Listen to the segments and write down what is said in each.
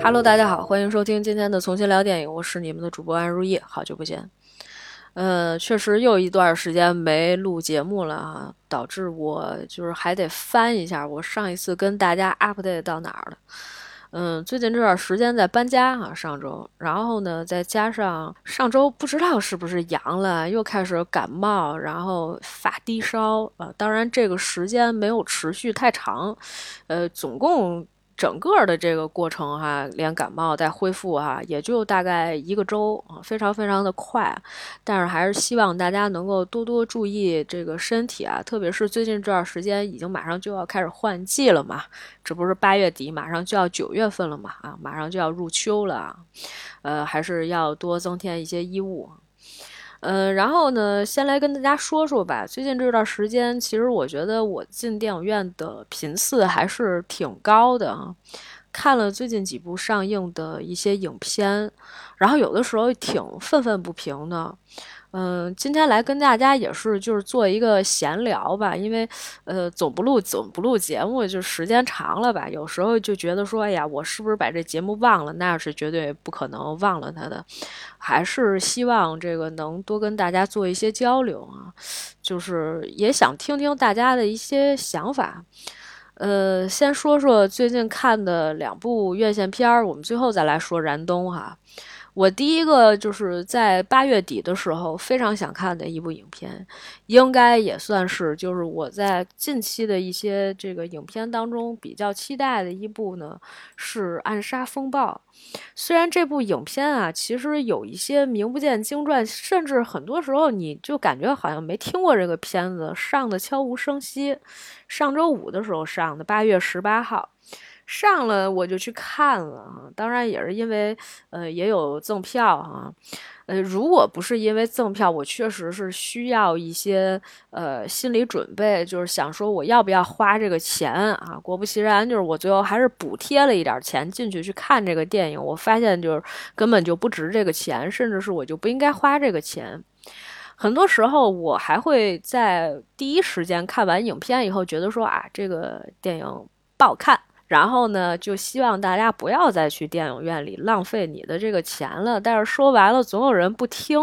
Hello，大家好，欢迎收听今天的《重新聊电影》，我是你们的主播安如意，好久不见。呃，确实又一段时间没录节目了啊，导致我就是还得翻一下我上一次跟大家 update 到哪儿了。嗯，最近这段时间在搬家啊，上周，然后呢，再加上上周不知道是不是阳了，又开始感冒，然后发低烧啊。当然，这个时间没有持续太长，呃，总共。整个的这个过程哈，连感冒带恢复哈，也就大概一个周啊，非常非常的快。但是还是希望大家能够多多注意这个身体啊，特别是最近这段时间已经马上就要开始换季了嘛，这不是八月底马上就要九月份了嘛啊，马上就要入秋了，呃，还是要多增添一些衣物。嗯，然后呢，先来跟大家说说吧。最近这段时间，其实我觉得我进电影院的频次还是挺高的啊。看了最近几部上映的一些影片，然后有的时候挺愤愤不平的。嗯，今天来跟大家也是就是做一个闲聊吧，因为，呃，总不录总不录节目就时间长了吧，有时候就觉得说，哎呀，我是不是把这节目忘了？那是绝对不可能忘了它的，还是希望这个能多跟大家做一些交流啊，就是也想听听大家的一些想法。呃，先说说最近看的两部院线片儿，我们最后再来说燃冬哈。我第一个就是在八月底的时候非常想看的一部影片，应该也算是就是我在近期的一些这个影片当中比较期待的一部呢，是《暗杀风暴》。虽然这部影片啊，其实有一些名不见经传，甚至很多时候你就感觉好像没听过这个片子，上的悄无声息。上周五的时候上的，八月十八号。上了我就去看了哈，当然也是因为呃也有赠票哈，呃如果不是因为赠票，我确实是需要一些呃心理准备，就是想说我要不要花这个钱啊？果不其然，就是我最后还是补贴了一点钱进去去看这个电影，我发现就是根本就不值这个钱，甚至是我就不应该花这个钱。很多时候我还会在第一时间看完影片以后，觉得说啊这个电影不好看。然后呢，就希望大家不要再去电影院里浪费你的这个钱了。但是说白了，总有人不听。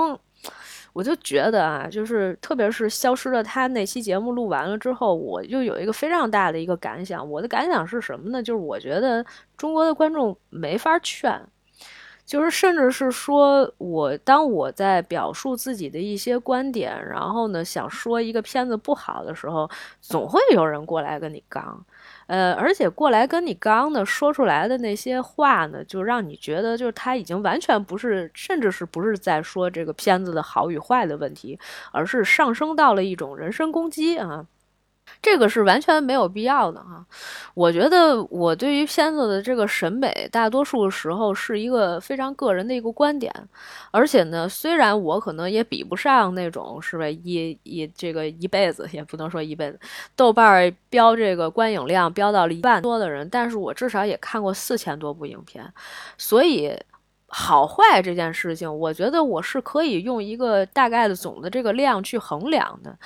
我就觉得啊，就是特别是《消失的他》那期节目录完了之后，我就有一个非常大的一个感想。我的感想是什么呢？就是我觉得中国的观众没法劝。就是甚至是说我当我在表述自己的一些观点，然后呢想说一个片子不好的时候，总会有人过来跟你刚。呃，而且过来跟你刚的说出来的那些话呢，就让你觉得就是他已经完全不是，甚至是不是在说这个片子的好与坏的问题，而是上升到了一种人身攻击啊。这个是完全没有必要的哈，我觉得我对于片子的这个审美，大多数时候是一个非常个人的一个观点，而且呢，虽然我可能也比不上那种是吧一一这个一辈子也不能说一辈子，豆瓣儿标这个观影量标到了一万多的人，但是我至少也看过四千多部影片，所以。好坏这件事情，我觉得我是可以用一个大概的总的这个量去衡量的。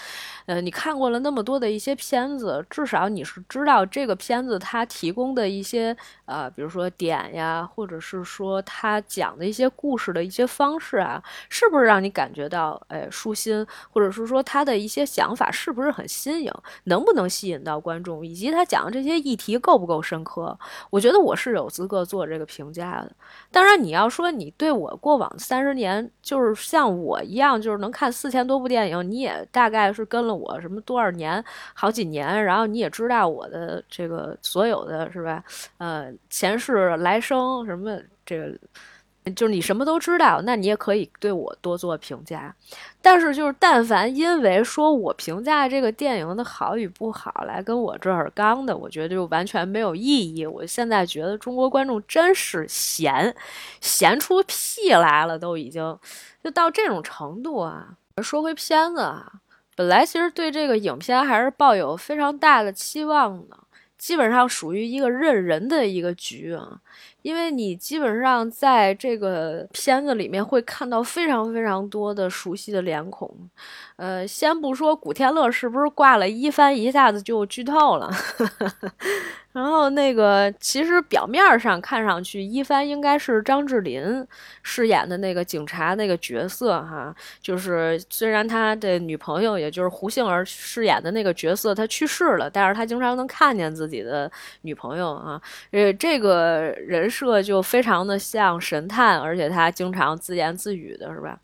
呃，你看过了那么多的一些片子，至少你是知道这个片子它提供的一些呃，比如说点呀，或者是说它讲的一些故事的一些方式啊，是不是让你感觉到哎舒心，或者是说他的一些想法是不是很新颖，能不能吸引到观众，以及他讲的这些议题够不够深刻？我觉得我是有资格做这个评价的。当然，你要说。你对我过往三十年，就是像我一样，就是能看四千多部电影，你也大概是跟了我什么多少年，好几年，然后你也知道我的这个所有的是吧？呃，前世来生什么这个。就是你什么都知道，那你也可以对我多做评价。但是就是，但凡因为说我评价这个电影的好与不好来跟我这儿刚的，我觉得就完全没有意义。我现在觉得中国观众真是闲，闲出屁来了，都已经就到这种程度啊。说回片子啊，本来其实对这个影片还是抱有非常大的期望的。基本上属于一个认人的一个局啊，因为你基本上在这个片子里面会看到非常非常多的熟悉的脸孔，呃，先不说古天乐是不是挂了一番，一下子就剧透了，然后那个，其实表面上看上去，一帆应该是张智霖饰演的那个警察那个角色哈。就是虽然他的女朋友，也就是胡杏儿饰演的那个角色，他去世了，但是他经常能看见自己的女朋友啊。呃，这个人设就非常的像神探，而且他经常自言自语的是吧？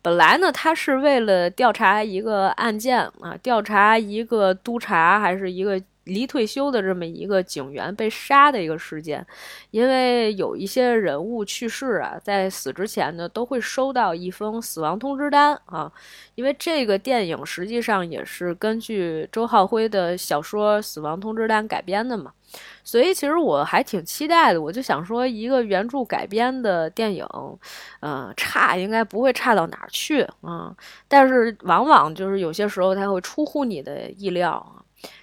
本来呢，他是为了调查一个案件啊，调查一个督察还是一个。离退休的这么一个警员被杀的一个事件，因为有一些人物去世啊，在死之前呢，都会收到一封死亡通知单啊。因为这个电影实际上也是根据周浩辉的小说《死亡通知单》改编的嘛，所以其实我还挺期待的。我就想说，一个原著改编的电影，嗯，差应该不会差到哪儿去啊。但是往往就是有些时候它会出乎你的意料啊。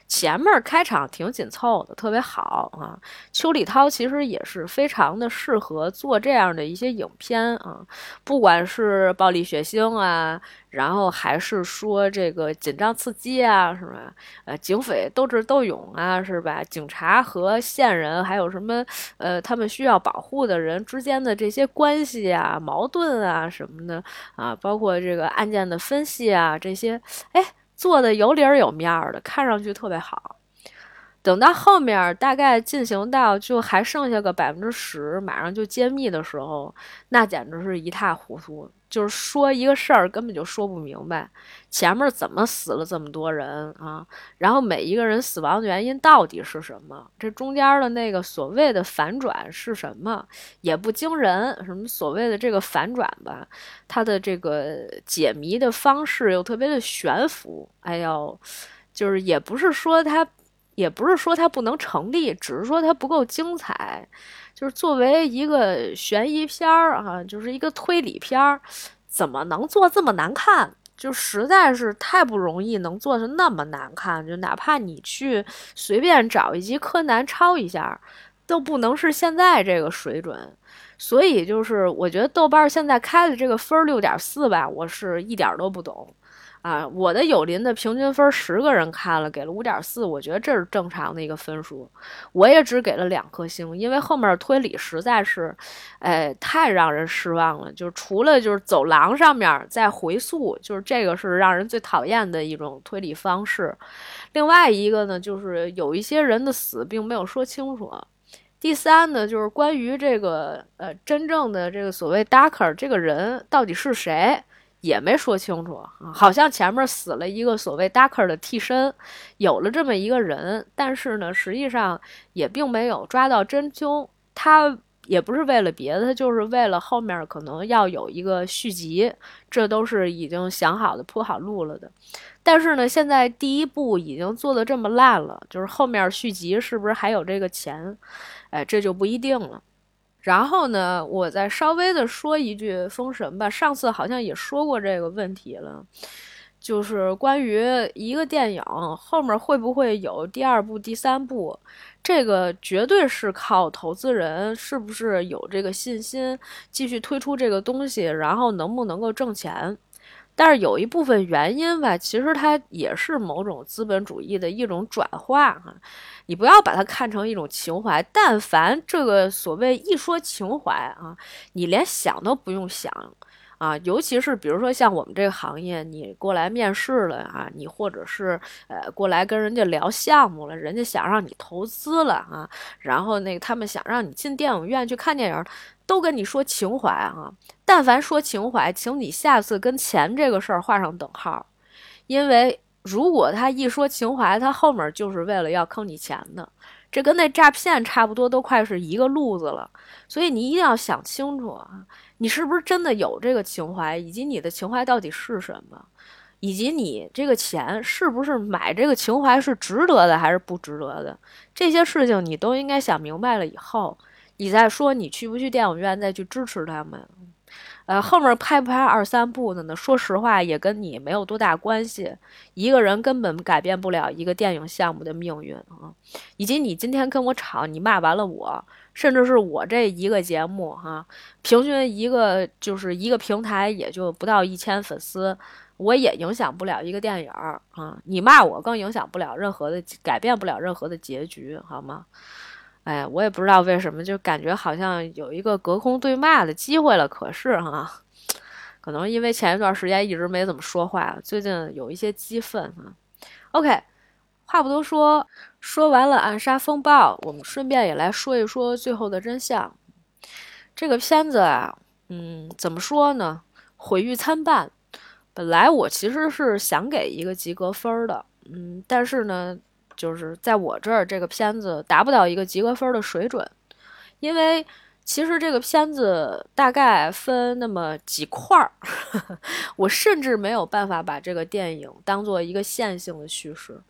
前面开场挺紧凑的，特别好啊。邱礼涛其实也是非常的适合做这样的一些影片啊，不管是暴力血腥啊，然后还是说这个紧张刺激啊，是吧？呃，警匪斗智斗勇啊，是吧？警察和线人还有什么呃，他们需要保护的人之间的这些关系啊、矛盾啊什么的啊，包括这个案件的分析啊这些，哎。做的有理儿有面儿的，看上去特别好。等到后面大概进行到就还剩下个百分之十，马上就揭秘的时候，那简直是一塌糊涂。就是说一个事儿根本就说不明白，前面怎么死了这么多人啊？然后每一个人死亡的原因到底是什么？这中间的那个所谓的反转是什么？也不惊人。什么所谓的这个反转吧，它的这个解谜的方式又特别的悬浮。哎呦，就是也不是说它，也不是说它不能成立，只是说它不够精彩。就是作为一个悬疑片儿啊，就是一个推理片儿，怎么能做这么难看？就实在是太不容易，能做成那么难看。就哪怕你去随便找一集柯南抄一下，都不能是现在这个水准。所以就是我觉得豆瓣现在开的这个分儿六点四吧，我是一点儿都不懂。啊，我的友邻的平均分十个人看了，给了五点四，我觉得这是正常的一个分数。我也只给了两颗星，因为后面推理实在是，哎，太让人失望了。就是除了就是走廊上面在回溯，就是这个是让人最讨厌的一种推理方式。另外一个呢，就是有一些人的死并没有说清楚。第三呢，就是关于这个呃真正的这个所谓 Darker 这个人到底是谁。也没说清楚，好像前面死了一个所谓 Darker 的替身，有了这么一个人，但是呢，实际上也并没有抓到真凶。他也不是为了别的，就是为了后面可能要有一个续集，这都是已经想好的、铺好路了的。但是呢，现在第一部已经做的这么烂了，就是后面续集是不是还有这个钱？哎，这就不一定了。然后呢，我再稍微的说一句《封神》吧。上次好像也说过这个问题了，就是关于一个电影后面会不会有第二部、第三部，这个绝对是靠投资人是不是有这个信心继续推出这个东西，然后能不能够挣钱。但是有一部分原因吧，其实它也是某种资本主义的一种转化哈。你不要把它看成一种情怀，但凡这个所谓一说情怀啊，你连想都不用想啊。尤其是比如说像我们这个行业，你过来面试了啊，你或者是呃过来跟人家聊项目了，人家想让你投资了啊，然后那个他们想让你进电影院去看电影。都跟你说情怀啊！但凡说情怀，请你下次跟钱这个事儿画上等号，因为如果他一说情怀，他后面就是为了要坑你钱的，这跟那诈骗差不多，都快是一个路子了。所以你一定要想清楚啊，你是不是真的有这个情怀，以及你的情怀到底是什么，以及你这个钱是不是买这个情怀是值得的还是不值得的，这些事情你都应该想明白了以后。你再说你去不去电影院再去支持他们，呃，后面拍不拍二三部的呢？说实话，也跟你没有多大关系。一个人根本改变不了一个电影项目的命运啊！以及你今天跟我吵，你骂完了我，甚至是我这一个节目哈，平均一个就是一个平台也就不到一千粉丝，我也影响不了一个电影啊。你骂我更影响不了任何的，改变不了任何的结局，好吗？哎，我也不知道为什么，就感觉好像有一个隔空对骂的机会了。可是哈，可能因为前一段时间一直没怎么说话，最近有一些激愤啊。OK，话不多说，说完了暗杀风暴，我们顺便也来说一说最后的真相。这个片子啊，嗯，怎么说呢？毁誉参半。本来我其实是想给一个及格分的，嗯，但是呢。就是在我这儿，这个片子达不到一个及格分的水准，因为其实这个片子大概分那么几块儿，我甚至没有办法把这个电影当做一个线性的叙事，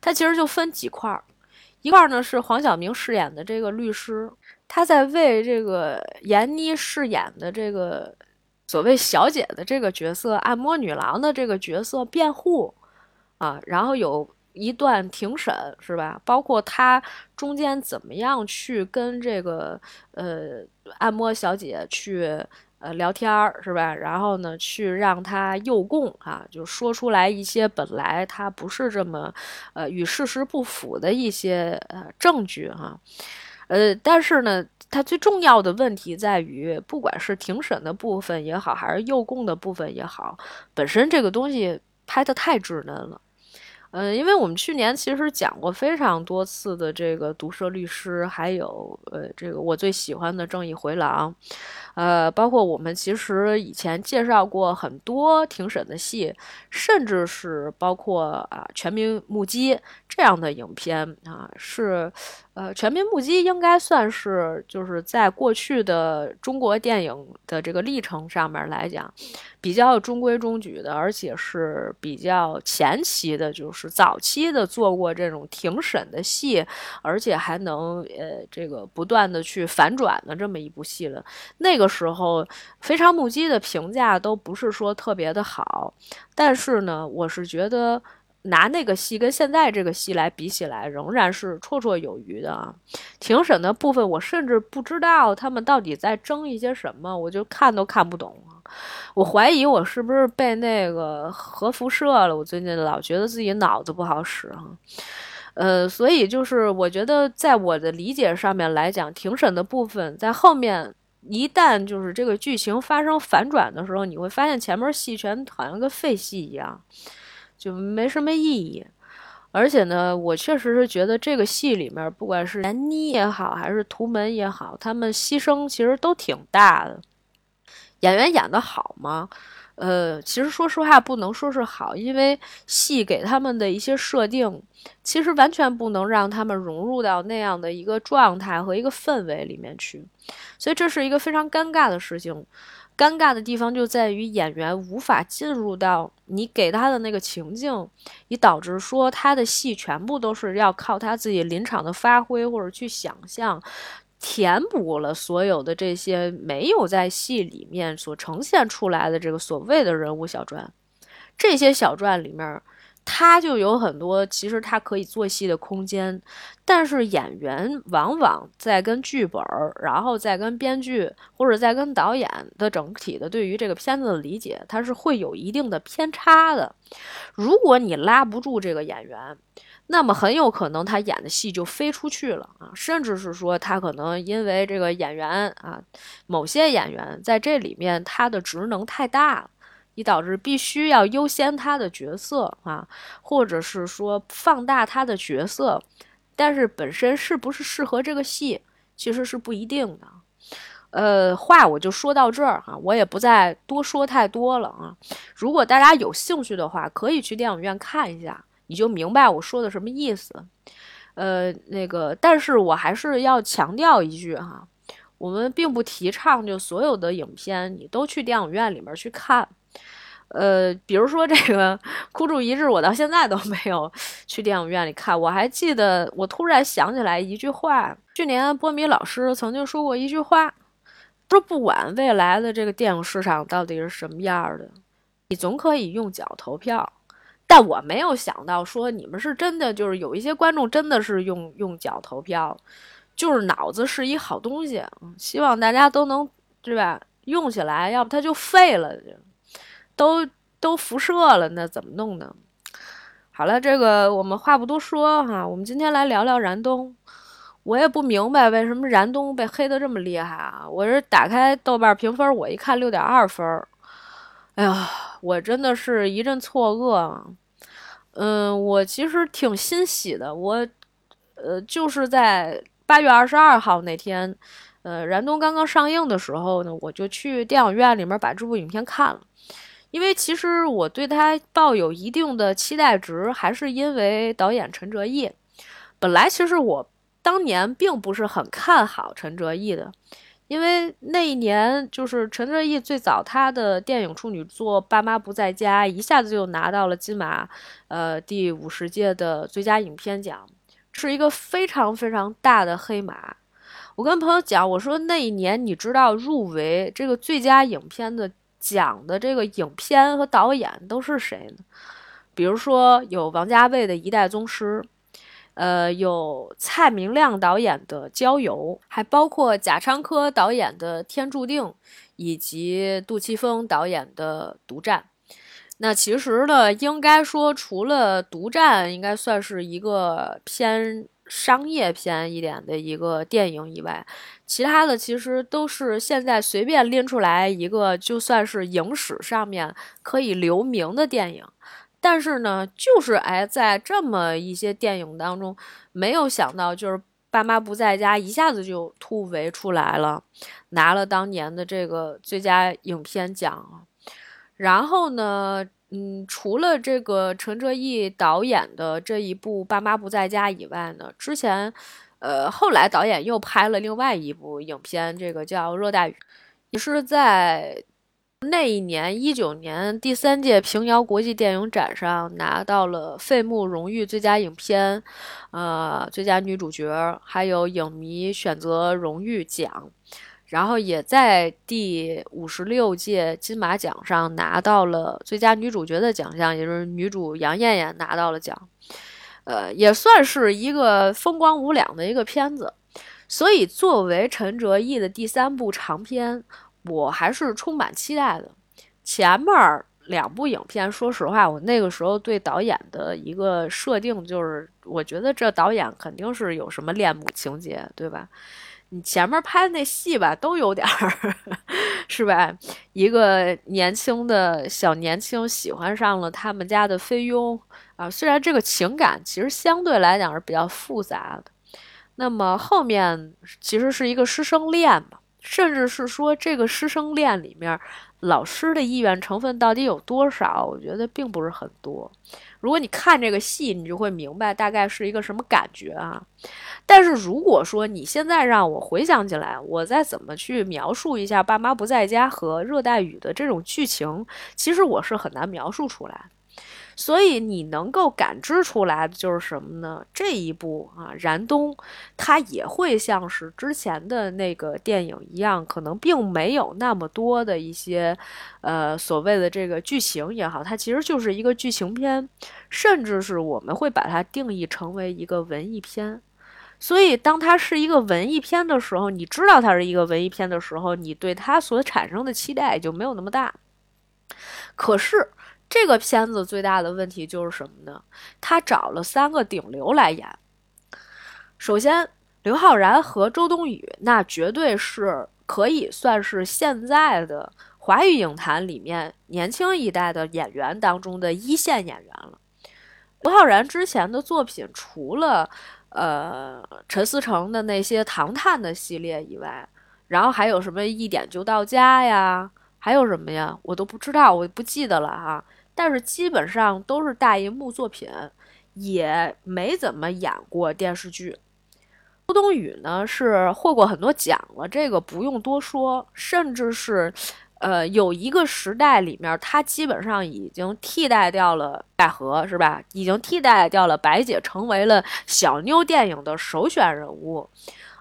它其实就分几块儿，一块儿呢是黄晓明饰演的这个律师，他在为这个闫妮饰演的这个所谓小姐的这个角色，按摩女郎的这个角色辩护啊，然后有。一段庭审是吧？包括他中间怎么样去跟这个呃按摩小姐去呃聊天儿是吧？然后呢，去让他诱供啊，就说出来一些本来他不是这么呃与事实不符的一些呃证据哈。呃，但是呢，他最重要的问题在于，不管是庭审的部分也好，还是诱供的部分也好，本身这个东西拍的太稚嫩了。嗯，因为我们去年其实讲过非常多次的这个毒舌律师，还有呃这个我最喜欢的正义回廊，呃，包括我们其实以前介绍过很多庭审的戏，甚至是包括啊全民目击这样的影片啊是。呃，全民目击应该算是就是在过去的中国电影的这个历程上面来讲，比较中规中矩的，而且是比较前期的，就是早期的做过这种庭审的戏，而且还能呃这个不断的去反转的这么一部戏了。那个的时候，非常目击的评价都不是说特别的好，但是呢，我是觉得。拿那个戏跟现在这个戏来比起来，仍然是绰绰有余的啊。庭审的部分，我甚至不知道他们到底在争一些什么，我就看都看不懂我怀疑我是不是被那个核辐射了？我最近老觉得自己脑子不好使啊。呃，所以就是我觉得，在我的理解上面来讲，庭审的部分在后面一旦就是这个剧情发生反转的时候，你会发现前面戏全好像跟废戏一样。就没什么意义，而且呢，我确实是觉得这个戏里面，不管是南妮也好，还是图门也好，他们牺牲其实都挺大的。演员演的好吗？呃，其实说实话，不能说是好，因为戏给他们的一些设定，其实完全不能让他们融入到那样的一个状态和一个氛围里面去，所以这是一个非常尴尬的事情。尴尬的地方就在于演员无法进入到你给他的那个情境，以导致说他的戏全部都是要靠他自己临场的发挥或者去想象，填补了所有的这些没有在戏里面所呈现出来的这个所谓的人物小传，这些小传里面。他就有很多，其实他可以做戏的空间，但是演员往往在跟剧本儿，然后再跟编剧或者在跟导演的整体的对于这个片子的理解，他是会有一定的偏差的。如果你拉不住这个演员，那么很有可能他演的戏就飞出去了啊，甚至是说他可能因为这个演员啊，某些演员在这里面他的职能太大了。以导致必须要优先他的角色啊，或者是说放大他的角色，但是本身是不是适合这个戏，其实是不一定的。呃，话我就说到这儿哈，我也不再多说太多了啊。如果大家有兴趣的话，可以去电影院看一下，你就明白我说的什么意思。呃，那个，但是我还是要强调一句哈，我们并不提倡就所有的影片你都去电影院里面去看。呃，比如说这个《孤注一掷》，我到现在都没有 去电影院里看。我还记得，我突然想起来一句话，去年波米老师曾经说过一句话，说不管未来的这个电影市场到底是什么样的，你总可以用脚投票。但我没有想到说你们是真的，就是有一些观众真的是用用脚投票，就是脑子是一好东西，希望大家都能对吧？用起来，要不它就废了。都都辐射了，那怎么弄呢？好了，这个我们话不多说哈，我们今天来聊聊燃冬。我也不明白为什么燃冬被黑的这么厉害啊！我这打开豆瓣评分，我一看六点二分，哎呀，我真的是一阵错愕。嗯，我其实挺欣喜的，我呃就是在八月二十二号那天，呃，燃冬刚刚上映的时候呢，我就去电影院里面把这部影片看了，因为其实我对他抱有一定的期待值，还是因为导演陈哲艺。本来其实我。当年并不是很看好陈哲艺的，因为那一年就是陈哲艺最早他的电影处女作《爸妈不在家》一下子就拿到了金马，呃第五十届的最佳影片奖，是一个非常非常大的黑马。我跟朋友讲，我说那一年你知道入围这个最佳影片的奖的这个影片和导演都是谁呢？比如说有王家卫的《一代宗师》。呃，有蔡明亮导演的《郊游》，还包括贾樟柯导演的《天注定》，以及杜琪峰导演的《独占》。那其实呢，应该说，除了《独占》应该算是一个偏商业片一点的一个电影以外，其他的其实都是现在随便拎出来一个，就算是影史上面可以留名的电影。但是呢，就是哎，在这么一些电影当中，没有想到，就是爸妈不在家，一下子就突围出来了，拿了当年的这个最佳影片奖。然后呢，嗯，除了这个陈哲艺导演的这一部《爸妈不在家》以外呢，之前，呃，后来导演又拍了另外一部影片，这个叫《热带雨》，也是在。那一年，一九年第三届平遥国际电影展上拿到了费穆荣誉最佳影片，呃，最佳女主角，还有影迷选择荣誉奖，然后也在第五十六届金马奖上拿到了最佳女主角的奖项，也就是女主杨艳艳拿到了奖，呃，也算是一个风光无两的一个片子。所以，作为陈哲艺的第三部长片。我还是充满期待的。前面两部影片，说实话，我那个时候对导演的一个设定就是，我觉得这导演肯定是有什么恋母情节，对吧？你前面拍的那戏吧，都有点儿，是吧？一个年轻的小年轻喜欢上了他们家的菲佣啊，虽然这个情感其实相对来讲是比较复杂的，那么后面其实是一个师生恋嘛。甚至是说，这个师生恋里面，老师的意愿成分到底有多少？我觉得并不是很多。如果你看这个戏，你就会明白大概是一个什么感觉啊。但是如果说你现在让我回想起来，我再怎么去描述一下《爸妈不在家》和《热带雨》的这种剧情，其实我是很难描述出来。所以你能够感知出来的就是什么呢？这一部啊，燃冬，它也会像是之前的那个电影一样，可能并没有那么多的一些，呃，所谓的这个剧情也好，它其实就是一个剧情片，甚至是我们会把它定义成为一个文艺片。所以，当它是一个文艺片的时候，你知道它是一个文艺片的时候，你对它所产生的期待就没有那么大。可是。这个片子最大的问题就是什么呢？他找了三个顶流来演。首先，刘昊然和周冬雨，那绝对是可以算是现在的华语影坛里面年轻一代的演员当中的一线演员了。刘昊然之前的作品，除了呃陈思诚的那些《唐探》的系列以外，然后还有什么《一点就到家》呀，还有什么呀？我都不知道，我不记得了哈。但是基本上都是大银幕作品，也没怎么演过电视剧。周冬雨呢是获过很多奖了，这个不用多说。甚至是，呃，有一个时代里面，她基本上已经替代掉了百合，是吧？已经替代掉了白姐，成为了小妞电影的首选人物。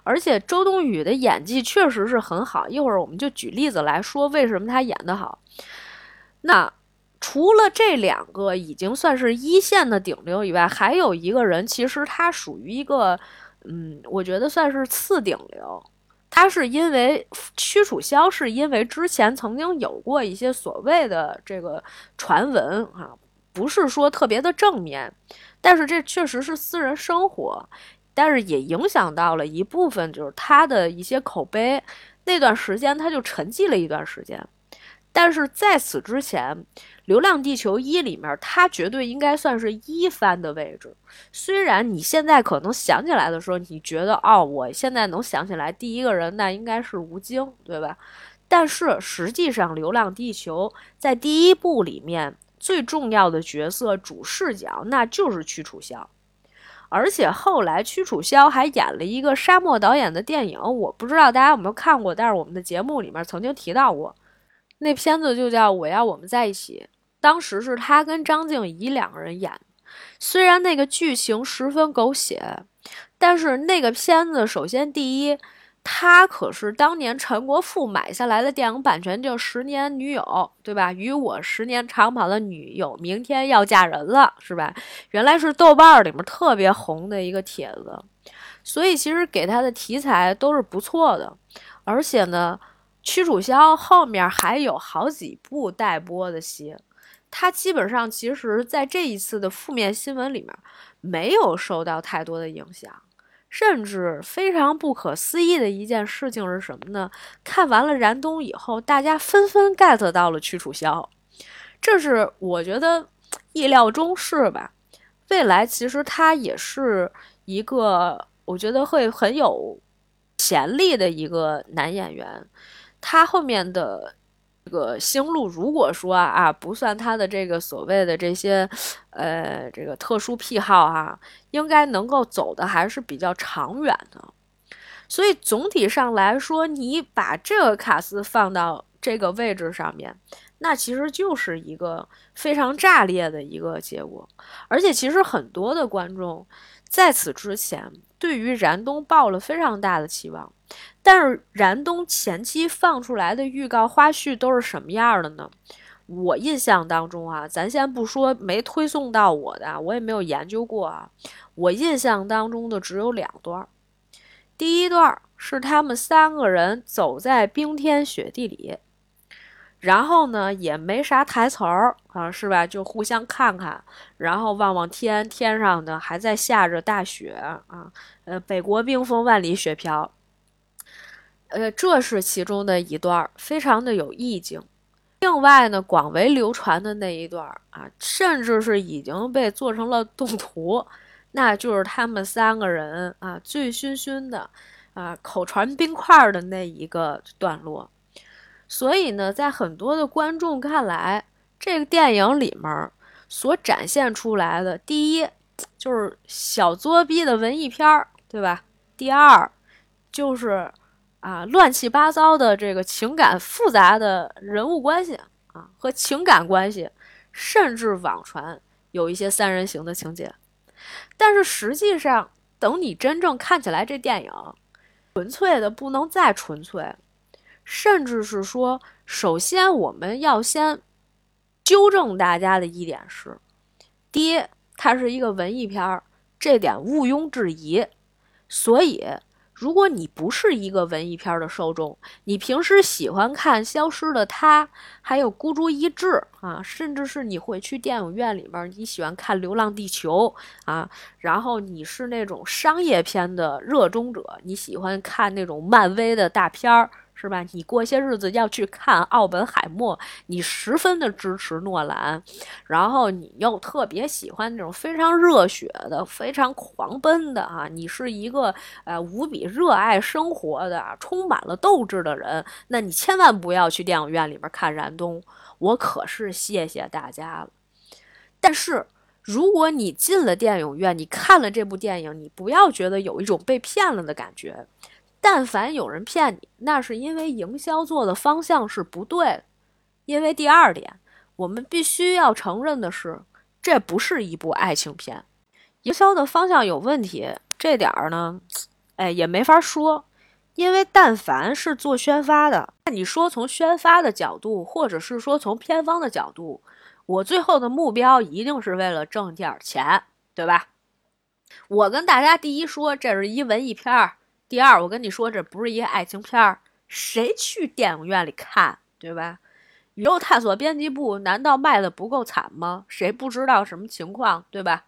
而且周冬雨的演技确实是很好。一会儿我们就举例子来说，为什么她演得好。那。除了这两个已经算是一线的顶流以外，还有一个人，其实他属于一个，嗯，我觉得算是次顶流。他是因为屈楚萧是因为之前曾经有过一些所谓的这个传闻啊，不是说特别的正面，但是这确实是私人生活，但是也影响到了一部分就是他的一些口碑，那段时间他就沉寂了一段时间。但是在此之前，《流浪地球一》里面，它绝对应该算是一番的位置。虽然你现在可能想起来的时候，你觉得哦，我现在能想起来第一个人，那应该是吴京，对吧？但是实际上，《流浪地球》在第一部里面最重要的角色主视角，那就是屈楚萧。而且后来屈楚萧还演了一个沙漠导演的电影，我不知道大家有没有看过，但是我们的节目里面曾经提到过。那片子就叫《我要我们在一起》，当时是他跟张静怡两个人演。虽然那个剧情十分狗血，但是那个片子首先第一，他可是当年陈国富买下来的电影版权，就《十年女友》，对吧？与我十年长跑的女友，明天要嫁人了，是吧？原来是豆瓣里面特别红的一个帖子，所以其实给他的题材都是不错的，而且呢。屈楚萧后面还有好几部待播的戏，他基本上其实在这一次的负面新闻里面没有受到太多的影响，甚至非常不可思议的一件事情是什么呢？看完了燃冬以后，大家纷纷 get 到了屈楚萧，这是我觉得意料中事吧。未来其实他也是一个我觉得会很有潜力的一个男演员。他后面的这个星路，如果说啊不算他的这个所谓的这些，呃，这个特殊癖好哈，应该能够走的还是比较长远的。所以总体上来说，你把这个卡斯放到这个位置上面，那其实就是一个非常炸裂的一个结果。而且其实很多的观众在此之前对于燃冬抱了非常大的期望。但是燃冬前期放出来的预告花絮都是什么样的呢？我印象当中啊，咱先不说没推送到我的，我也没有研究过啊。我印象当中的只有两段，第一段是他们三个人走在冰天雪地里，然后呢也没啥台词儿啊，是吧？就互相看看，然后望望天，天上呢还在下着大雪啊，呃，北国冰封，万里雪飘。呃，这是其中的一段，非常的有意境。另外呢，广为流传的那一段啊，甚至是已经被做成了动图，那就是他们三个人啊醉醺醺的啊口传冰块的那一个段落。所以呢，在很多的观众看来，这个电影里面所展现出来的，第一就是小作逼的文艺片儿，对吧？第二就是。啊，乱七八糟的这个情感复杂的人物关系啊，和情感关系，甚至网传有一些三人行的情节，但是实际上，等你真正看起来，这电影纯粹的不能再纯粹，甚至是说，首先我们要先纠正大家的一点是：第一，它是一个文艺片儿，这点毋庸置疑，所以。如果你不是一个文艺片的受众，你平时喜欢看《消失的她》，还有《孤注一掷》啊，甚至是你会去电影院里面，你喜欢看《流浪地球》啊，然后你是那种商业片的热衷者，你喜欢看那种漫威的大片儿。是吧？你过些日子要去看奥本海默，你十分的支持诺兰，然后你又特别喜欢那种非常热血的、非常狂奔的啊！你是一个呃无比热爱生活的、充满了斗志的人，那你千万不要去电影院里面看《燃冬》，我可是谢谢大家了。但是如果你进了电影院，你看了这部电影，你不要觉得有一种被骗了的感觉。但凡有人骗你，那是因为营销做的方向是不对。因为第二点，我们必须要承认的是，这不是一部爱情片，营销的方向有问题。这点儿呢，哎，也没法说。因为但凡是做宣发的，那你说从宣发的角度，或者是说从片方的角度，我最后的目标一定是为了挣点钱，对吧？我跟大家第一说，这是一文艺片儿。第二，我跟你说，这不是一个爱情片儿，谁去电影院里看，对吧？宇宙探索编辑部难道卖的不够惨吗？谁不知道什么情况，对吧？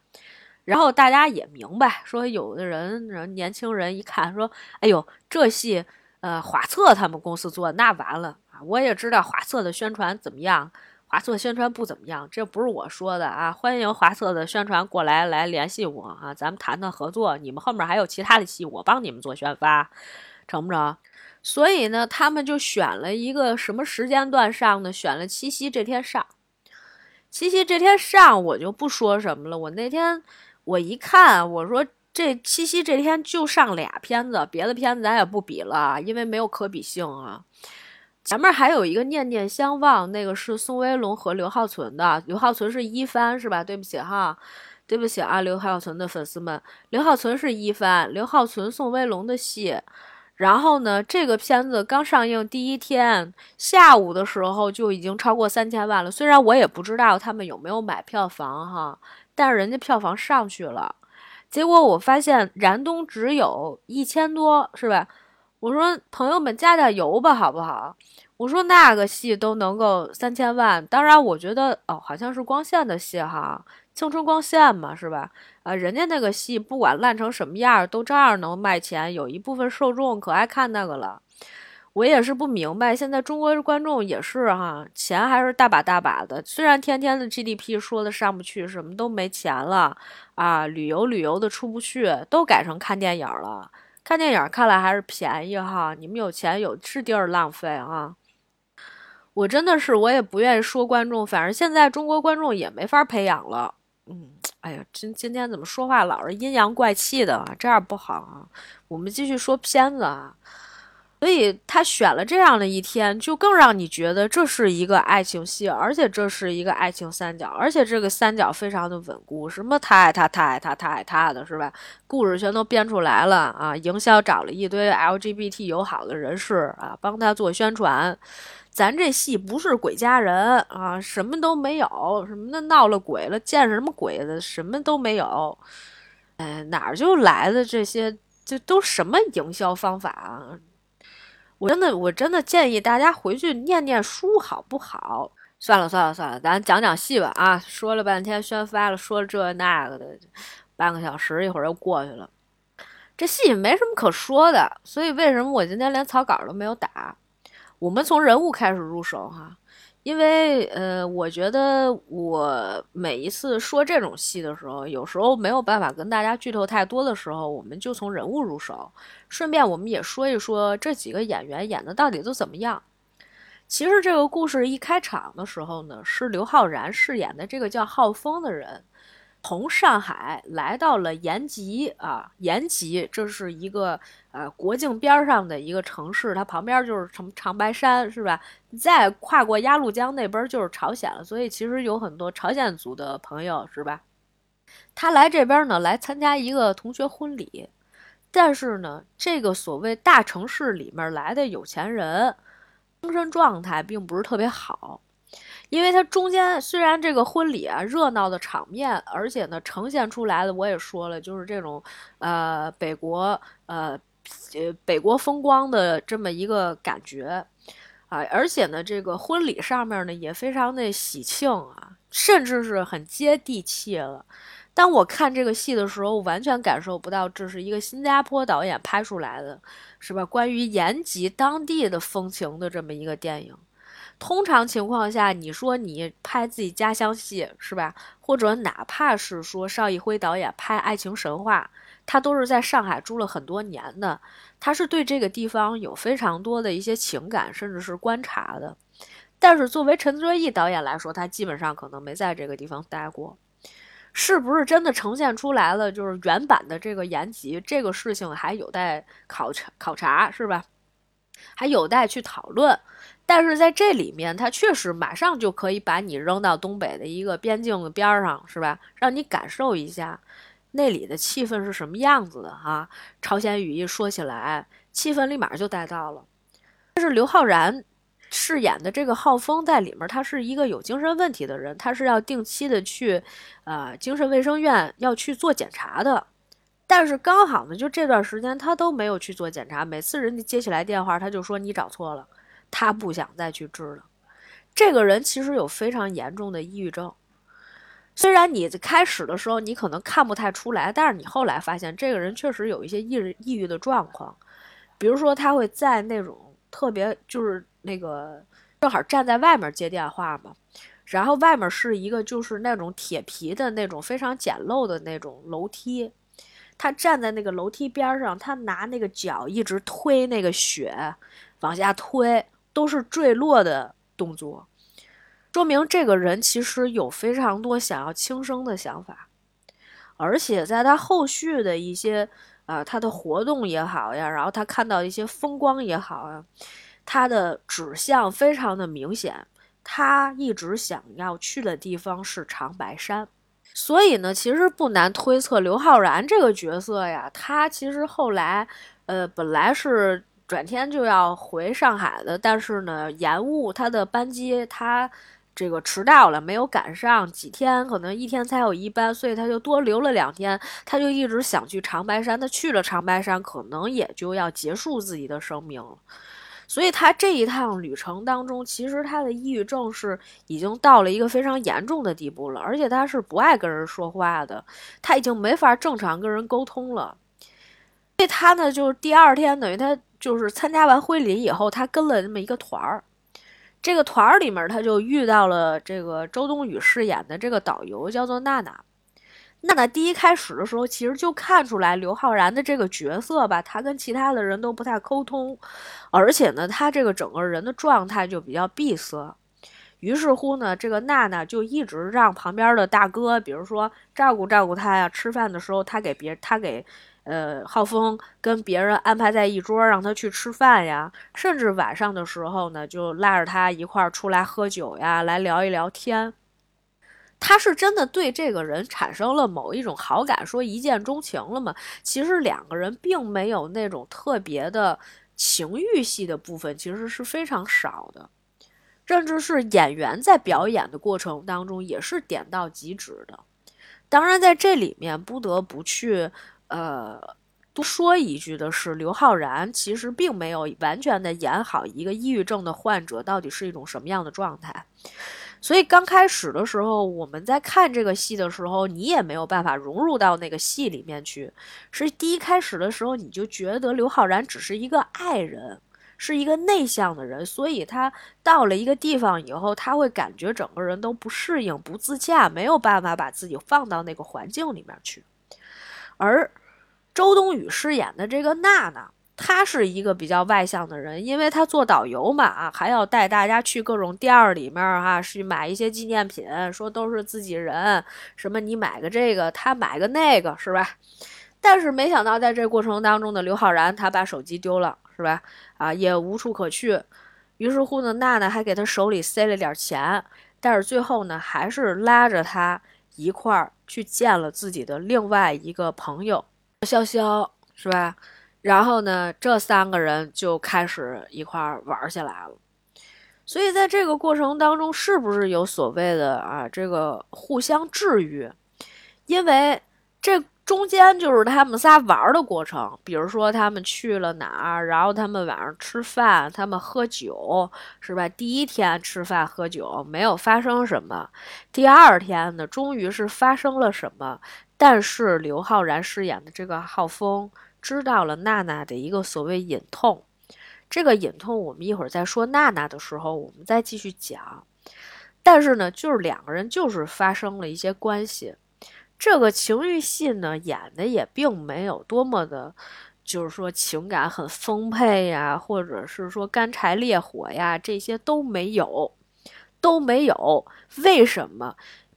然后大家也明白，说有的人人年轻人一看说，哎呦，这戏，呃，华策他们公司做，那完了啊！我也知道华策的宣传怎么样。华策宣传不怎么样，这不是我说的啊！欢迎华策的宣传过来来联系我啊，咱们谈谈合作。你们后面还有其他的戏，我帮你们做宣发，成不成？所以呢，他们就选了一个什么时间段上呢？选了七夕这天上。七夕这天上，我就不说什么了。我那天我一看，我说这七夕这天就上俩片子，别的片子咱也不比了，因为没有可比性啊。前面还有一个《念念相望》，那个是宋威龙和刘浩存的。刘浩存是一番是吧？对不起哈，对不起啊，刘浩存的粉丝们。刘浩存是一番，刘浩存、宋威龙的戏。然后呢，这个片子刚上映第一天下午的时候就已经超过三千万了。虽然我也不知道他们有没有买票房哈，但是人家票房上去了。结果我发现燃冬只有一千多，是吧？我说朋友们加加油吧，好不好？我说那个戏都能够三千万，当然我觉得哦，好像是光线的戏哈，青春光线嘛，是吧？啊，人家那个戏不管烂成什么样，都照样能卖钱，有一部分受众可爱看那个了。我也是不明白，现在中国观众也是哈，钱还是大把大把的，虽然天天的 GDP 说的上不去，什么都没钱了啊，旅游旅游的出不去，都改成看电影了。看电影看来还是便宜哈，你们有钱有是地儿浪费啊。我真的是，我也不愿意说观众，反正现在中国观众也没法培养了。嗯，哎呀，今今天怎么说话老是阴阳怪气的，这样不好啊。我们继续说片子啊。所以他选了这样的一天，就更让你觉得这是一个爱情戏，而且这是一个爱情三角，而且这个三角非常的稳固，什么他爱他，他爱他，他爱他的是吧？故事全都编出来了啊！营销找了一堆 LGBT 友好的人士啊，帮他做宣传。咱这戏不是鬼家人啊，什么都没有，什么的闹了鬼了，见什么鬼的，什么都没有。哎，哪儿就来的这些？这都什么营销方法啊？我真的，我真的建议大家回去念念书，好不好？算了算了算了，咱讲讲戏吧啊！说了半天宣发了，说这那个的，半个小时一会儿又过去了。这戏没什么可说的，所以为什么我今天连草稿都没有打？我们从人物开始入手哈。因为呃，我觉得我每一次说这种戏的时候，有时候没有办法跟大家剧透太多的时候，我们就从人物入手，顺便我们也说一说这几个演员演的到底都怎么样。其实这个故事一开场的时候呢，是刘昊然饰演的这个叫浩峰的人。从上海来到了延吉啊，延吉这是一个呃国境边上的一个城市，它旁边就是长长白山，是吧？再跨过鸭绿江那边就是朝鲜了，所以其实有很多朝鲜族的朋友，是吧？他来这边呢，来参加一个同学婚礼，但是呢，这个所谓大城市里面来的有钱人，精神状态并不是特别好。因为它中间虽然这个婚礼啊热闹的场面，而且呢呈现出来的我也说了，就是这种呃北国呃呃北国风光的这么一个感觉啊，而且呢这个婚礼上面呢也非常的喜庆啊，甚至是很接地气了。当我看这个戏的时候，完全感受不到这是一个新加坡导演拍出来的，是吧？关于延吉当地的风情的这么一个电影。通常情况下，你说你拍自己家乡戏是吧？或者哪怕是说邵艺辉导演拍《爱情神话》，他都是在上海住了很多年的，他是对这个地方有非常多的一些情感，甚至是观察的。但是作为陈哲艺导演来说，他基本上可能没在这个地方待过，是不是真的呈现出来了？就是原版的这个延吉，这个事情还有待考察考察，是吧？还有待去讨论。但是在这里面，他确实马上就可以把你扔到东北的一个边境的边上，是吧？让你感受一下那里的气氛是什么样子的哈。朝鲜语一说起来，气氛立马就带到了。但是刘昊然饰演的这个浩峰在里面，他是一个有精神问题的人，他是要定期的去，呃，精神卫生院要去做检查的。但是刚好呢，就这段时间他都没有去做检查，每次人家接起来电话，他就说你找错了，他不想再去治了。这个人其实有非常严重的抑郁症，虽然你开始的时候你可能看不太出来，但是你后来发现这个人确实有一些抑抑郁的状况，比如说他会在那种特别就是那个正好站在外面接电话嘛，然后外面是一个就是那种铁皮的那种非常简陋的那种楼梯，他站在那个楼梯边上，他拿那个脚一直推那个雪往下推，都是坠落的。动作说明这个人其实有非常多想要轻生的想法，而且在他后续的一些啊，他的活动也好呀，然后他看到一些风光也好啊，他的指向非常的明显，他一直想要去的地方是长白山，所以呢，其实不难推测刘昊然这个角色呀，他其实后来呃本来是。转天就要回上海的，但是呢，延误他的班机，他这个迟到了，没有赶上几天，可能一天才有一班，所以他就多留了两天。他就一直想去长白山，他去了长白山，可能也就要结束自己的生命了。所以他这一趟旅程当中，其实他的抑郁症是已经到了一个非常严重的地步了，而且他是不爱跟人说话的，他已经没法正常跟人沟通了。所以他呢，就是第二天等于他。就是参加完婚礼以后，他跟了那么一个团儿，这个团儿里面他就遇到了这个周冬雨饰演的这个导游，叫做娜娜。娜娜第一开始的时候，其实就看出来刘昊然的这个角色吧，他跟其他的人都不太沟通，而且呢，他这个整个人的状态就比较闭塞。于是乎呢，这个娜娜就一直让旁边的大哥，比如说照顾照顾他呀，吃饭的时候他给别他给。呃，浩峰跟别人安排在一桌，让他去吃饭呀，甚至晚上的时候呢，就拉着他一块儿出来喝酒呀，来聊一聊天。他是真的对这个人产生了某一种好感，说一见钟情了吗？其实两个人并没有那种特别的情欲戏的部分，其实是非常少的，甚至是演员在表演的过程当中也是点到即止的。当然，在这里面不得不去。呃，多说一句的是，刘昊然其实并没有完全的演好一个抑郁症的患者到底是一种什么样的状态。所以刚开始的时候，我们在看这个戏的时候，你也没有办法融入到那个戏里面去。是第一开始的时候，你就觉得刘昊然只是一个爱人，是一个内向的人，所以他到了一个地方以后，他会感觉整个人都不适应、不自洽，没有办法把自己放到那个环境里面去，而。周冬雨饰演的这个娜娜，她是一个比较外向的人，因为她做导游嘛，啊，还要带大家去各种店儿里面哈，去买一些纪念品，说都是自己人，什么你买个这个，他买个那个，是吧？但是没想到在这过程当中的刘昊然，他把手机丢了，是吧？啊，也无处可去。于是乎呢，娜娜还给他手里塞了点钱，但是最后呢，还是拉着他一块儿去见了自己的另外一个朋友。潇潇是吧？然后呢，这三个人就开始一块儿玩起来了。所以在这个过程当中，是不是有所谓的啊？这个互相治愈？因为这。中间就是他们仨玩的过程，比如说他们去了哪儿，然后他们晚上吃饭，他们喝酒，是吧？第一天吃饭喝酒没有发生什么，第二天呢，终于是发生了什么。但是刘昊然饰演的这个浩峰知道了娜娜的一个所谓隐痛，这个隐痛我们一会儿再说娜娜的时候，我们再继续讲。但是呢，就是两个人就是发生了一些关系。这个情欲戏呢，演的也并没有多么的，就是说情感很丰沛呀，或者是说干柴烈火呀，这些都没有，都没有。为什么？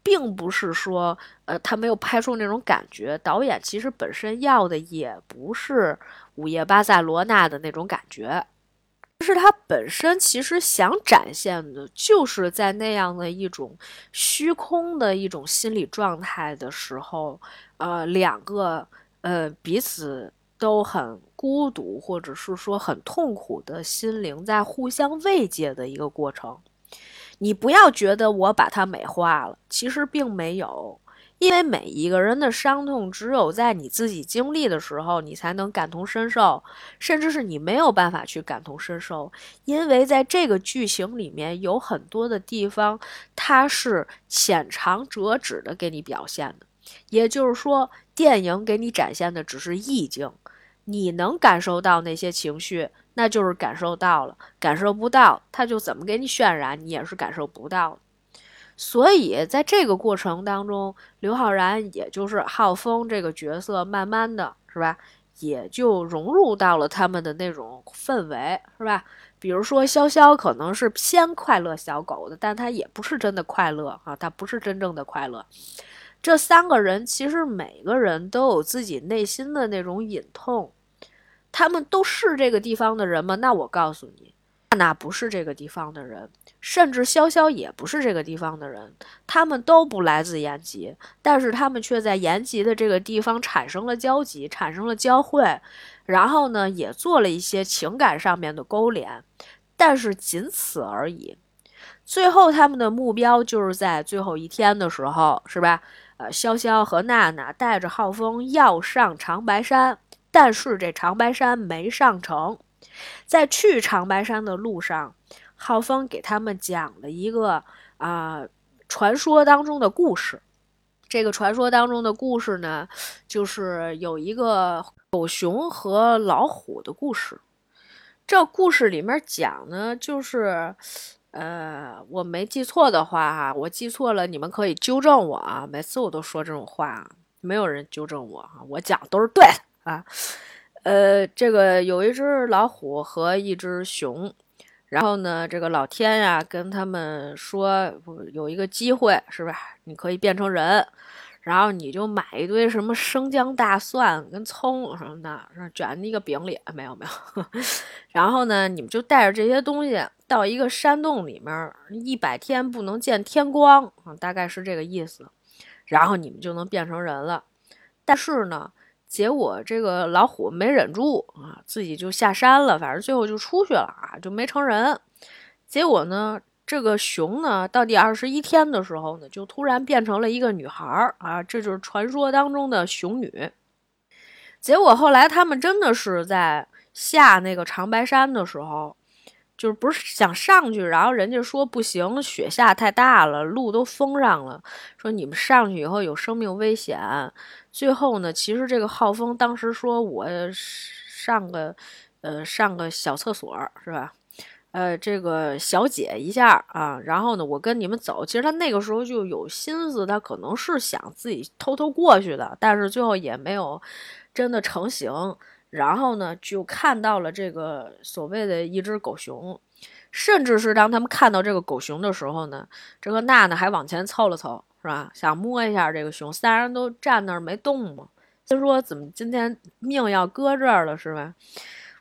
并不是说，呃，他没有拍出那种感觉。导演其实本身要的也不是午夜巴塞罗那的那种感觉。是他本身其实想展现的，就是在那样的一种虚空的一种心理状态的时候，呃，两个呃彼此都很孤独，或者是说很痛苦的心灵在互相慰藉的一个过程。你不要觉得我把它美化了，其实并没有，因为每一个人的伤痛，只有在你自己经历的时候，你才能感同身受，甚至是你没有办法去感同身受，因为在这个剧情里面有很多的地方，它是浅尝辄止的给你表现的，也就是说，电影给你展现的只是意境，你能感受到那些情绪，那就是感受到了；感受不到，他就怎么给你渲染，你也是感受不到。所以，在这个过程当中，刘昊然也就是浩峰这个角色，慢慢的是吧，也就融入到了他们的那种氛围，是吧？比如说，潇潇可能是偏快乐小狗的，但他也不是真的快乐啊，他不是真正的快乐。这三个人其实每个人都有自己内心的那种隐痛，他们都是这个地方的人吗？那我告诉你。娜娜不是这个地方的人，甚至潇潇也不是这个地方的人，他们都不来自延吉，但是他们却在延吉的这个地方产生了交集，产生了交汇，然后呢，也做了一些情感上面的勾连，但是仅此而已。最后，他们的目标就是在最后一天的时候，是吧？呃，潇潇和娜娜带着浩峰要上长白山，但是这长白山没上成。在去长白山的路上，浩峰给他们讲了一个啊传说当中的故事。这个传说当中的故事呢，就是有一个狗熊和老虎的故事。这故事里面讲呢，就是呃，我没记错的话哈，我记错了，你们可以纠正我啊。每次我都说这种话，没有人纠正我啊，我讲都是对啊。呃，这个有一只老虎和一只熊，然后呢，这个老天呀跟他们说，有一个机会是吧？你可以变成人，然后你就买一堆什么生姜、大蒜跟葱什么的，卷一个饼里，没有没有。然后呢，你们就带着这些东西到一个山洞里面，一百天不能见天光啊，大概是这个意思。然后你们就能变成人了。但是呢。结果这个老虎没忍住啊，自己就下山了，反正最后就出去了啊，就没成人。结果呢，这个熊呢，到第二十一天的时候呢，就突然变成了一个女孩儿啊，这就是传说当中的熊女。结果后来他们真的是在下那个长白山的时候。就是不是想上去，然后人家说不行，雪下太大了，路都封上了。说你们上去以后有生命危险。最后呢，其实这个浩峰当时说我上个呃上个小厕所是吧？呃，这个小解一下啊，然后呢，我跟你们走。其实他那个时候就有心思，他可能是想自己偷偷过去的，但是最后也没有真的成型。然后呢，就看到了这个所谓的一只狗熊，甚至是当他们看到这个狗熊的时候呢，这个娜娜还往前凑了凑，是吧？想摸一下这个熊，三人都站那儿没动嘛。就说怎么今天命要搁这儿了，是吧？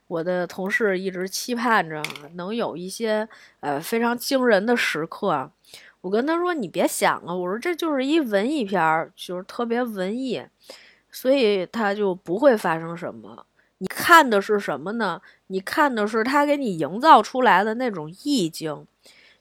我的同事一直期盼着能有一些呃非常惊人的时刻。我跟他说：“你别想了，我说这就是一文艺片儿，就是特别文艺，所以他就不会发生什么。”你看的是什么呢？你看的是他给你营造出来的那种意境，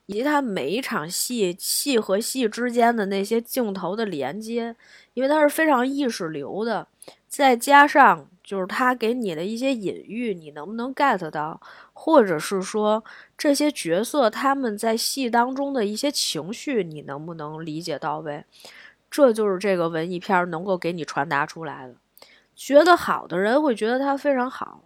以及他每一场戏戏和戏之间的那些镜头的连接，因为它是非常意识流的。再加上就是他给你的一些隐喻，你能不能 get 到？或者是说这些角色他们在戏当中的一些情绪，你能不能理解到位？这就是这个文艺片能够给你传达出来的。觉得好的人会觉得它非常好，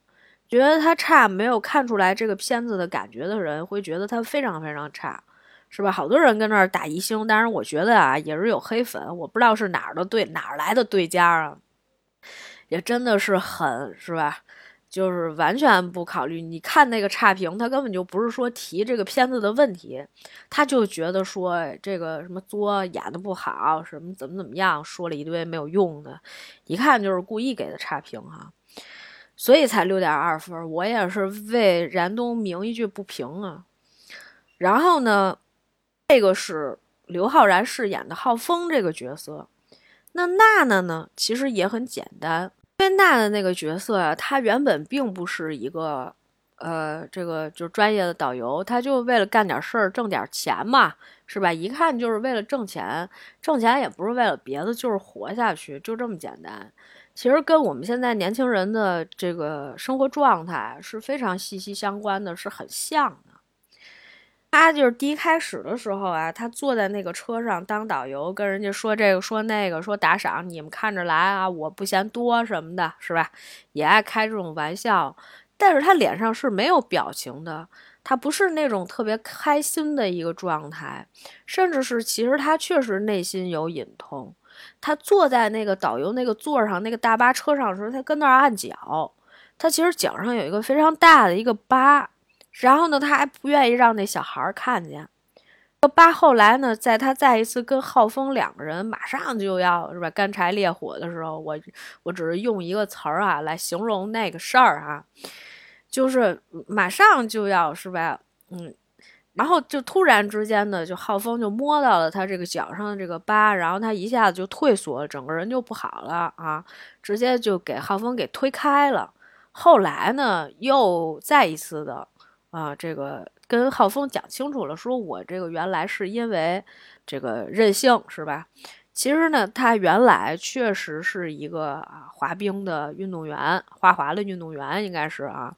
觉得它差没有看出来这个片子的感觉的人会觉得它非常非常差，是吧？好多人跟那儿打一星，但是我觉得啊，也是有黑粉，我不知道是哪儿的对哪儿来的对家啊，也真的是狠，是吧？就是完全不考虑，你看那个差评，他根本就不是说提这个片子的问题，他就觉得说这个什么作演的不好，什么怎么怎么样，说了一堆没有用的，一看就是故意给的差评哈，所以才六点二分。我也是为燃冬鸣一句不平啊。然后呢，这个是刘昊然饰演的浩峰这个角色，那娜娜呢，其实也很简单。因为娜娜那个角色啊，她原本并不是一个呃，这个就是专业的导游，他就为了干点事儿挣点钱嘛，是吧？一看就是为了挣钱，挣钱也不是为了别的，就是活下去，就这么简单。其实跟我们现在年轻人的这个生活状态是非常息息相关的，是很像的。他就是第一开始的时候啊，他坐在那个车上当导游，跟人家说这个说那个，说打赏你们看着来啊，我不嫌多什么的，是吧？也爱开这种玩笑，但是他脸上是没有表情的，他不是那种特别开心的一个状态，甚至是其实他确实内心有隐痛。他坐在那个导游那个座上，那个大巴车上的时候，他跟那儿按脚，他其实脚上有一个非常大的一个疤。然后呢，他还不愿意让那小孩看见。八后来呢，在他再一次跟浩峰两个人马上就要是吧干柴烈火的时候，我我只是用一个词儿啊来形容那个事儿啊，就是马上就要是吧，嗯，然后就突然之间呢，就浩峰就摸到了他这个脚上的这个疤，然后他一下子就退缩，整个人就不好了啊，直接就给浩峰给推开了。后来呢，又再一次的。啊，这个跟浩峰讲清楚了，说我这个原来是因为这个任性，是吧？其实呢，他原来确实是一个啊滑冰的运动员，花滑的运动员应该是啊，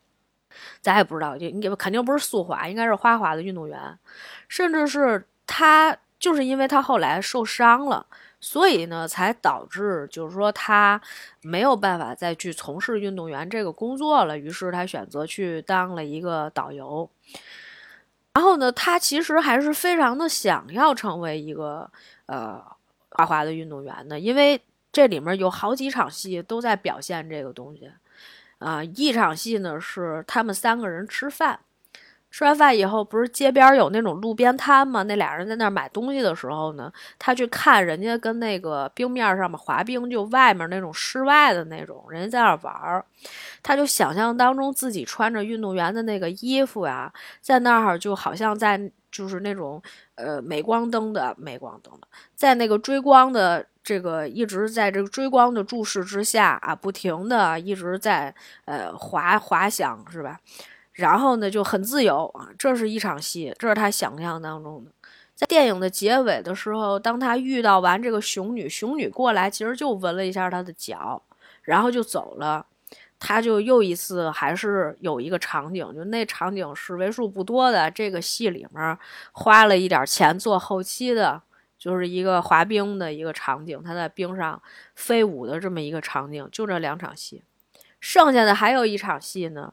咱也不知道，就你肯定不是速滑，应该是花滑的运动员，甚至是他就是因为他后来受伤了。所以呢，才导致就是说他没有办法再去从事运动员这个工作了。于是他选择去当了一个导游。然后呢，他其实还是非常的想要成为一个呃滑滑的运动员的，因为这里面有好几场戏都在表现这个东西。啊，一场戏呢是他们三个人吃饭。吃完饭以后，不是街边有那种路边摊吗？那俩人在那儿买东西的时候呢，他去看人家跟那个冰面上面滑冰，就外面那种室外的那种，人家在那儿玩儿，他就想象当中自己穿着运动员的那个衣服呀，在那儿就好像在就是那种呃镁光灯的镁光灯的，在那个追光的这个一直在这个追光的注视之下啊，不停的一直在呃滑滑翔，是吧？然后呢，就很自由啊，这是一场戏，这是他想象当中的。在电影的结尾的时候，当他遇到完这个熊女，熊女过来，其实就闻了一下他的脚，然后就走了。他就又一次还是有一个场景，就那场景是为数不多的这个戏里面花了一点钱做后期的，就是一个滑冰的一个场景，他在冰上飞舞的这么一个场景，就这两场戏，剩下的还有一场戏呢。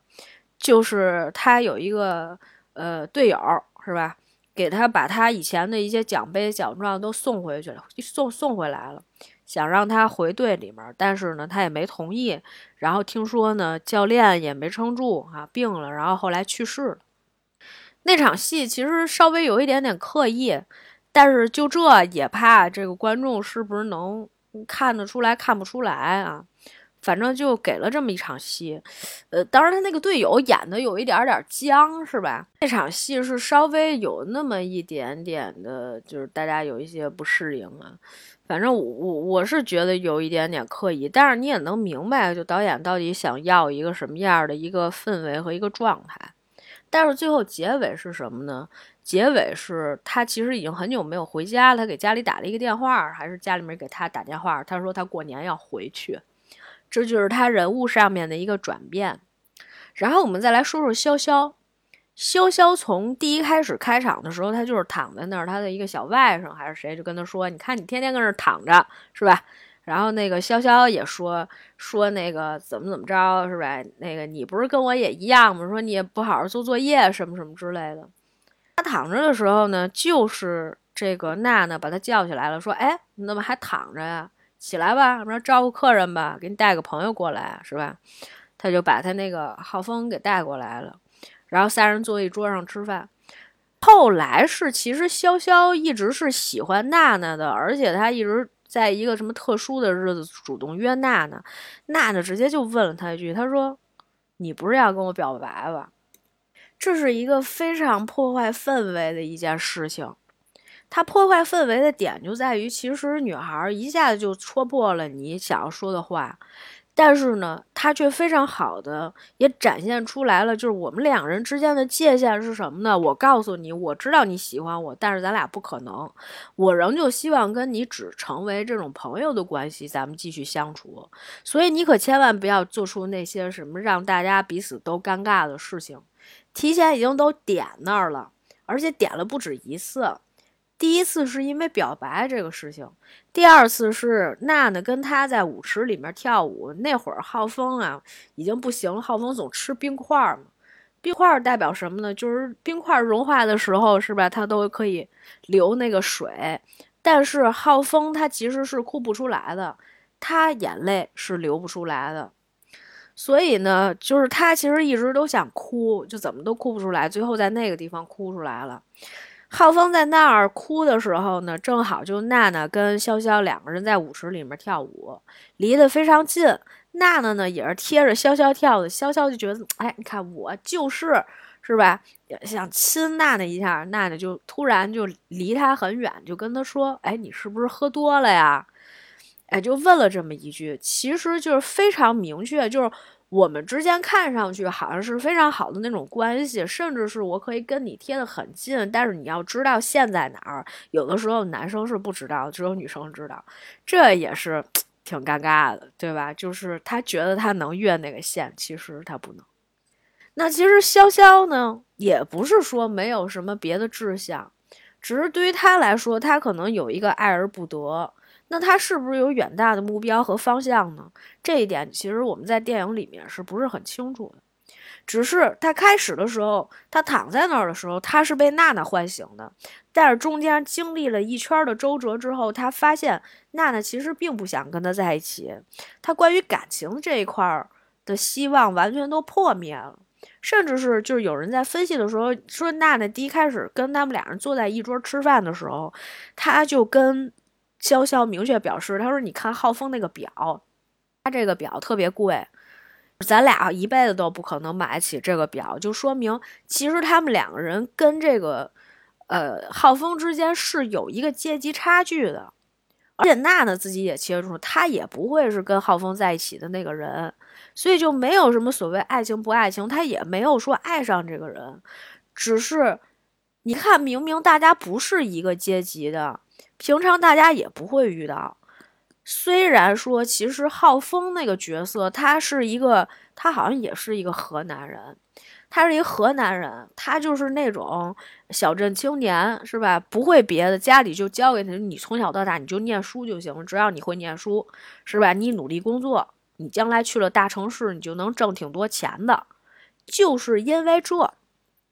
就是他有一个呃队友是吧？给他把他以前的一些奖杯奖状都送回去了，送送回来了，想让他回队里面，但是呢他也没同意。然后听说呢教练也没撑住啊，病了，然后后来去世了。那场戏其实稍微有一点点刻意，但是就这也怕这个观众是不是能看得出来看不出来啊？反正就给了这么一场戏，呃，当然他那个队友演的有一点点僵，是吧？那场戏是稍微有那么一点点的，就是大家有一些不适应啊。反正我我我是觉得有一点点刻意，但是你也能明白，就导演到底想要一个什么样的一个氛围和一个状态。但是最后结尾是什么呢？结尾是他其实已经很久没有回家，他给家里打了一个电话，还是家里面给他打电话，他说他过年要回去。这就是他人物上面的一个转变，然后我们再来说说潇潇。潇潇从第一开始开场的时候，他就是躺在那儿，他的一个小外甥还是谁就跟他说：“你看你天天跟那儿躺着，是吧？”然后那个潇潇也说说那个怎么怎么着，是吧？那个你不是跟我也一样吗？说你也不好好做作业，什么什么之类的。他躺着的时候呢，就是这个娜娜把他叫起来了，说：“哎，你怎么还躺着呀？”起来吧，我说招呼客人吧，给你带个朋友过来，是吧？他就把他那个浩峰给带过来了，然后三人坐一桌上吃饭。后来是，其实潇潇一直是喜欢娜娜的，而且他一直在一个什么特殊的日子主动约娜娜。娜娜直接就问了他一句，他说：“你不是要跟我表白吧？”这是一个非常破坏氛围的一件事情。它破坏氛围的点就在于，其实女孩一下子就戳破了你想要说的话，但是呢，他却非常好的也展现出来了，就是我们两个人之间的界限是什么呢？我告诉你，我知道你喜欢我，但是咱俩不可能，我仍旧希望跟你只成为这种朋友的关系，咱们继续相处。所以你可千万不要做出那些什么让大家彼此都尴尬的事情，提前已经都点那儿了，而且点了不止一次。第一次是因为表白这个事情，第二次是娜娜跟他在舞池里面跳舞，那会儿浩峰啊已经不行了，浩峰总吃冰块嘛，冰块代表什么呢？就是冰块融化的时候是吧，他都可以流那个水，但是浩峰他其实是哭不出来的，他眼泪是流不出来的，所以呢，就是他其实一直都想哭，就怎么都哭不出来，最后在那个地方哭出来了。浩峰在那儿哭的时候呢，正好就娜娜跟潇潇两个人在舞池里面跳舞，离得非常近。娜娜呢也是贴着潇潇跳的，潇潇就觉得，哎，你看我就是，是吧？想亲娜娜一下，娜娜就突然就离他很远，就跟他说，哎，你是不是喝多了呀？哎，就问了这么一句，其实就是非常明确，就是。我们之间看上去好像是非常好的那种关系，甚至是我可以跟你贴得很近，但是你要知道线在哪儿。有的时候男生是不知道，只有女生知道，这也是挺尴尬的，对吧？就是他觉得他能越那个线，其实他不能。那其实潇潇呢，也不是说没有什么别的志向，只是对于他来说，他可能有一个爱而不得。那他是不是有远大的目标和方向呢？这一点其实我们在电影里面是不是很清楚的？只是他开始的时候，他躺在那儿的时候，他是被娜娜唤醒的。但是中间经历了一圈的周折之后，他发现娜娜其实并不想跟他在一起。他关于感情这一块的希望完全都破灭了，甚至是就是有人在分析的时候说，娜娜第一开始跟他们俩人坐在一桌吃饭的时候，他就跟。潇潇明确表示：“他说，你看浩峰那个表，他这个表特别贵，咱俩一辈子都不可能买起这个表，就说明其实他们两个人跟这个，呃，浩峰之间是有一个阶级差距的。而且娜娜自己也清楚，她也不会是跟浩峰在一起的那个人，所以就没有什么所谓爱情不爱情，她也没有说爱上这个人，只是你看，明明大家不是一个阶级的。”平常大家也不会遇到，虽然说其实浩峰那个角色，他是一个，他好像也是一个河南人，他是一个河南人，他就是那种小镇青年，是吧？不会别的，家里就教给他，你从小到大你就念书就行，只要你会念书，是吧？你努力工作，你将来去了大城市，你就能挣挺多钱的。就是因为这。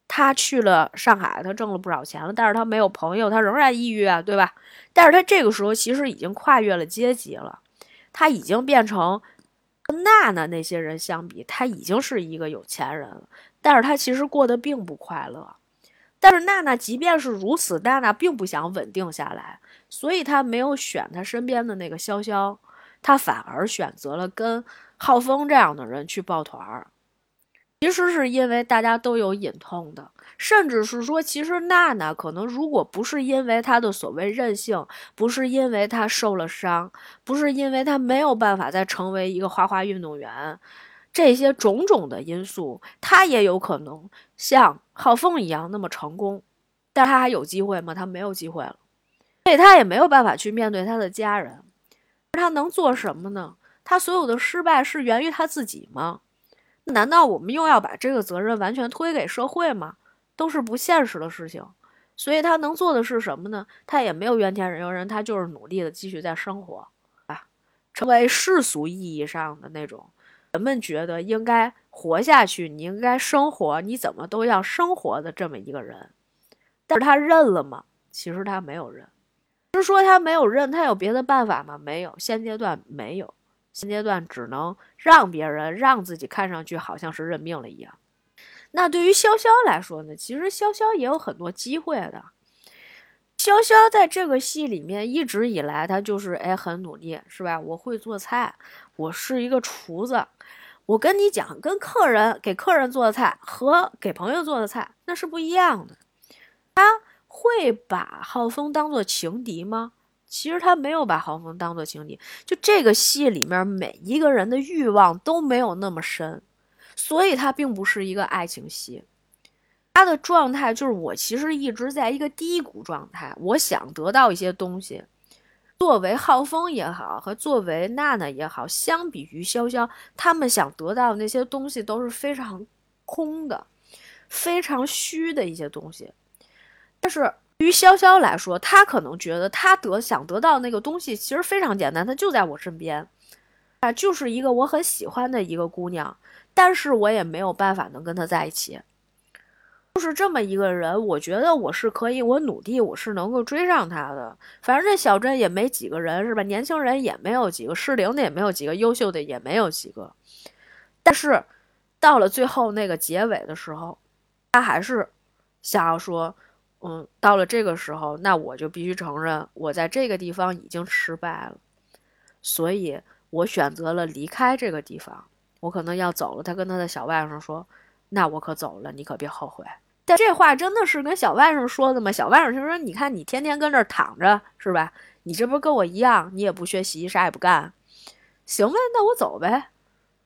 他去了上海，他挣了不少钱了，但是他没有朋友，他仍然抑郁啊，对吧？但是他这个时候其实已经跨越了阶级了，他已经变成跟娜娜那些人相比，他已经是一个有钱人了。但是他其实过得并不快乐。但是娜娜即便是如此，娜娜并不想稳定下来，所以她没有选他身边的那个潇潇，她反而选择了跟浩峰这样的人去抱团儿。其实是因为大家都有隐痛的，甚至是说，其实娜娜可能如果不是因为她的所谓任性，不是因为她受了伤，不是因为她没有办法再成为一个花滑运动员，这些种种的因素，她也有可能像浩峰一样那么成功。但她还有机会吗？她没有机会了，所以她也没有办法去面对她的家人。她能做什么呢？她所有的失败是源于她自己吗？难道我们又要把这个责任完全推给社会吗？都是不现实的事情。所以他能做的是什么呢？他也没有怨天尤人，他就是努力的继续在生活，啊，成为世俗意义上的那种人们觉得应该活下去，你应该生活，你怎么都要生活的这么一个人。但是他认了吗？其实他没有认。是说他没有认，他有别的办法吗？没有，现阶段没有。现阶段只能让别人让自己看上去好像是认命了一样。那对于潇潇来说呢？其实潇潇也有很多机会的。潇潇在这个戏里面一直以来，他就是哎很努力，是吧？我会做菜，我是一个厨子。我跟你讲，跟客人给客人做的菜和给朋友做的菜那是不一样的。他会把浩峰当做情敌吗？其实他没有把浩峰当做情敌。就这个戏里面每一个人的欲望都没有那么深，所以它并不是一个爱情戏。他的状态就是我其实一直在一个低谷状态，我想得到一些东西。作为浩峰也好，和作为娜娜也好，相比于潇潇，他们想得到的那些东西都是非常空的、非常虚的一些东西。但是对于潇潇来说，他可能觉得他得想得到那个东西其实非常简单，他就在我身边，啊，就是一个我很喜欢的一个姑娘，但是我也没有办法能跟她在一起。就是这么一个人，我觉得我是可以，我努力，我是能够追上他的。反正这小镇也没几个人，是吧？年轻人也没有几个，适龄的也没有几个，优秀的也没有几个。但是到了最后那个结尾的时候，他还是想要说，嗯，到了这个时候，那我就必须承认，我在这个地方已经失败了，所以我选择了离开这个地方，我可能要走了。他跟他的小外甥说：“那我可走了，你可别后悔。”但这话真的是跟小外甥说的吗？小外甥就说：“你看，你天天跟这儿躺着，是吧？你这不跟我一样，你也不学习，啥也不干，行呗？那我走呗，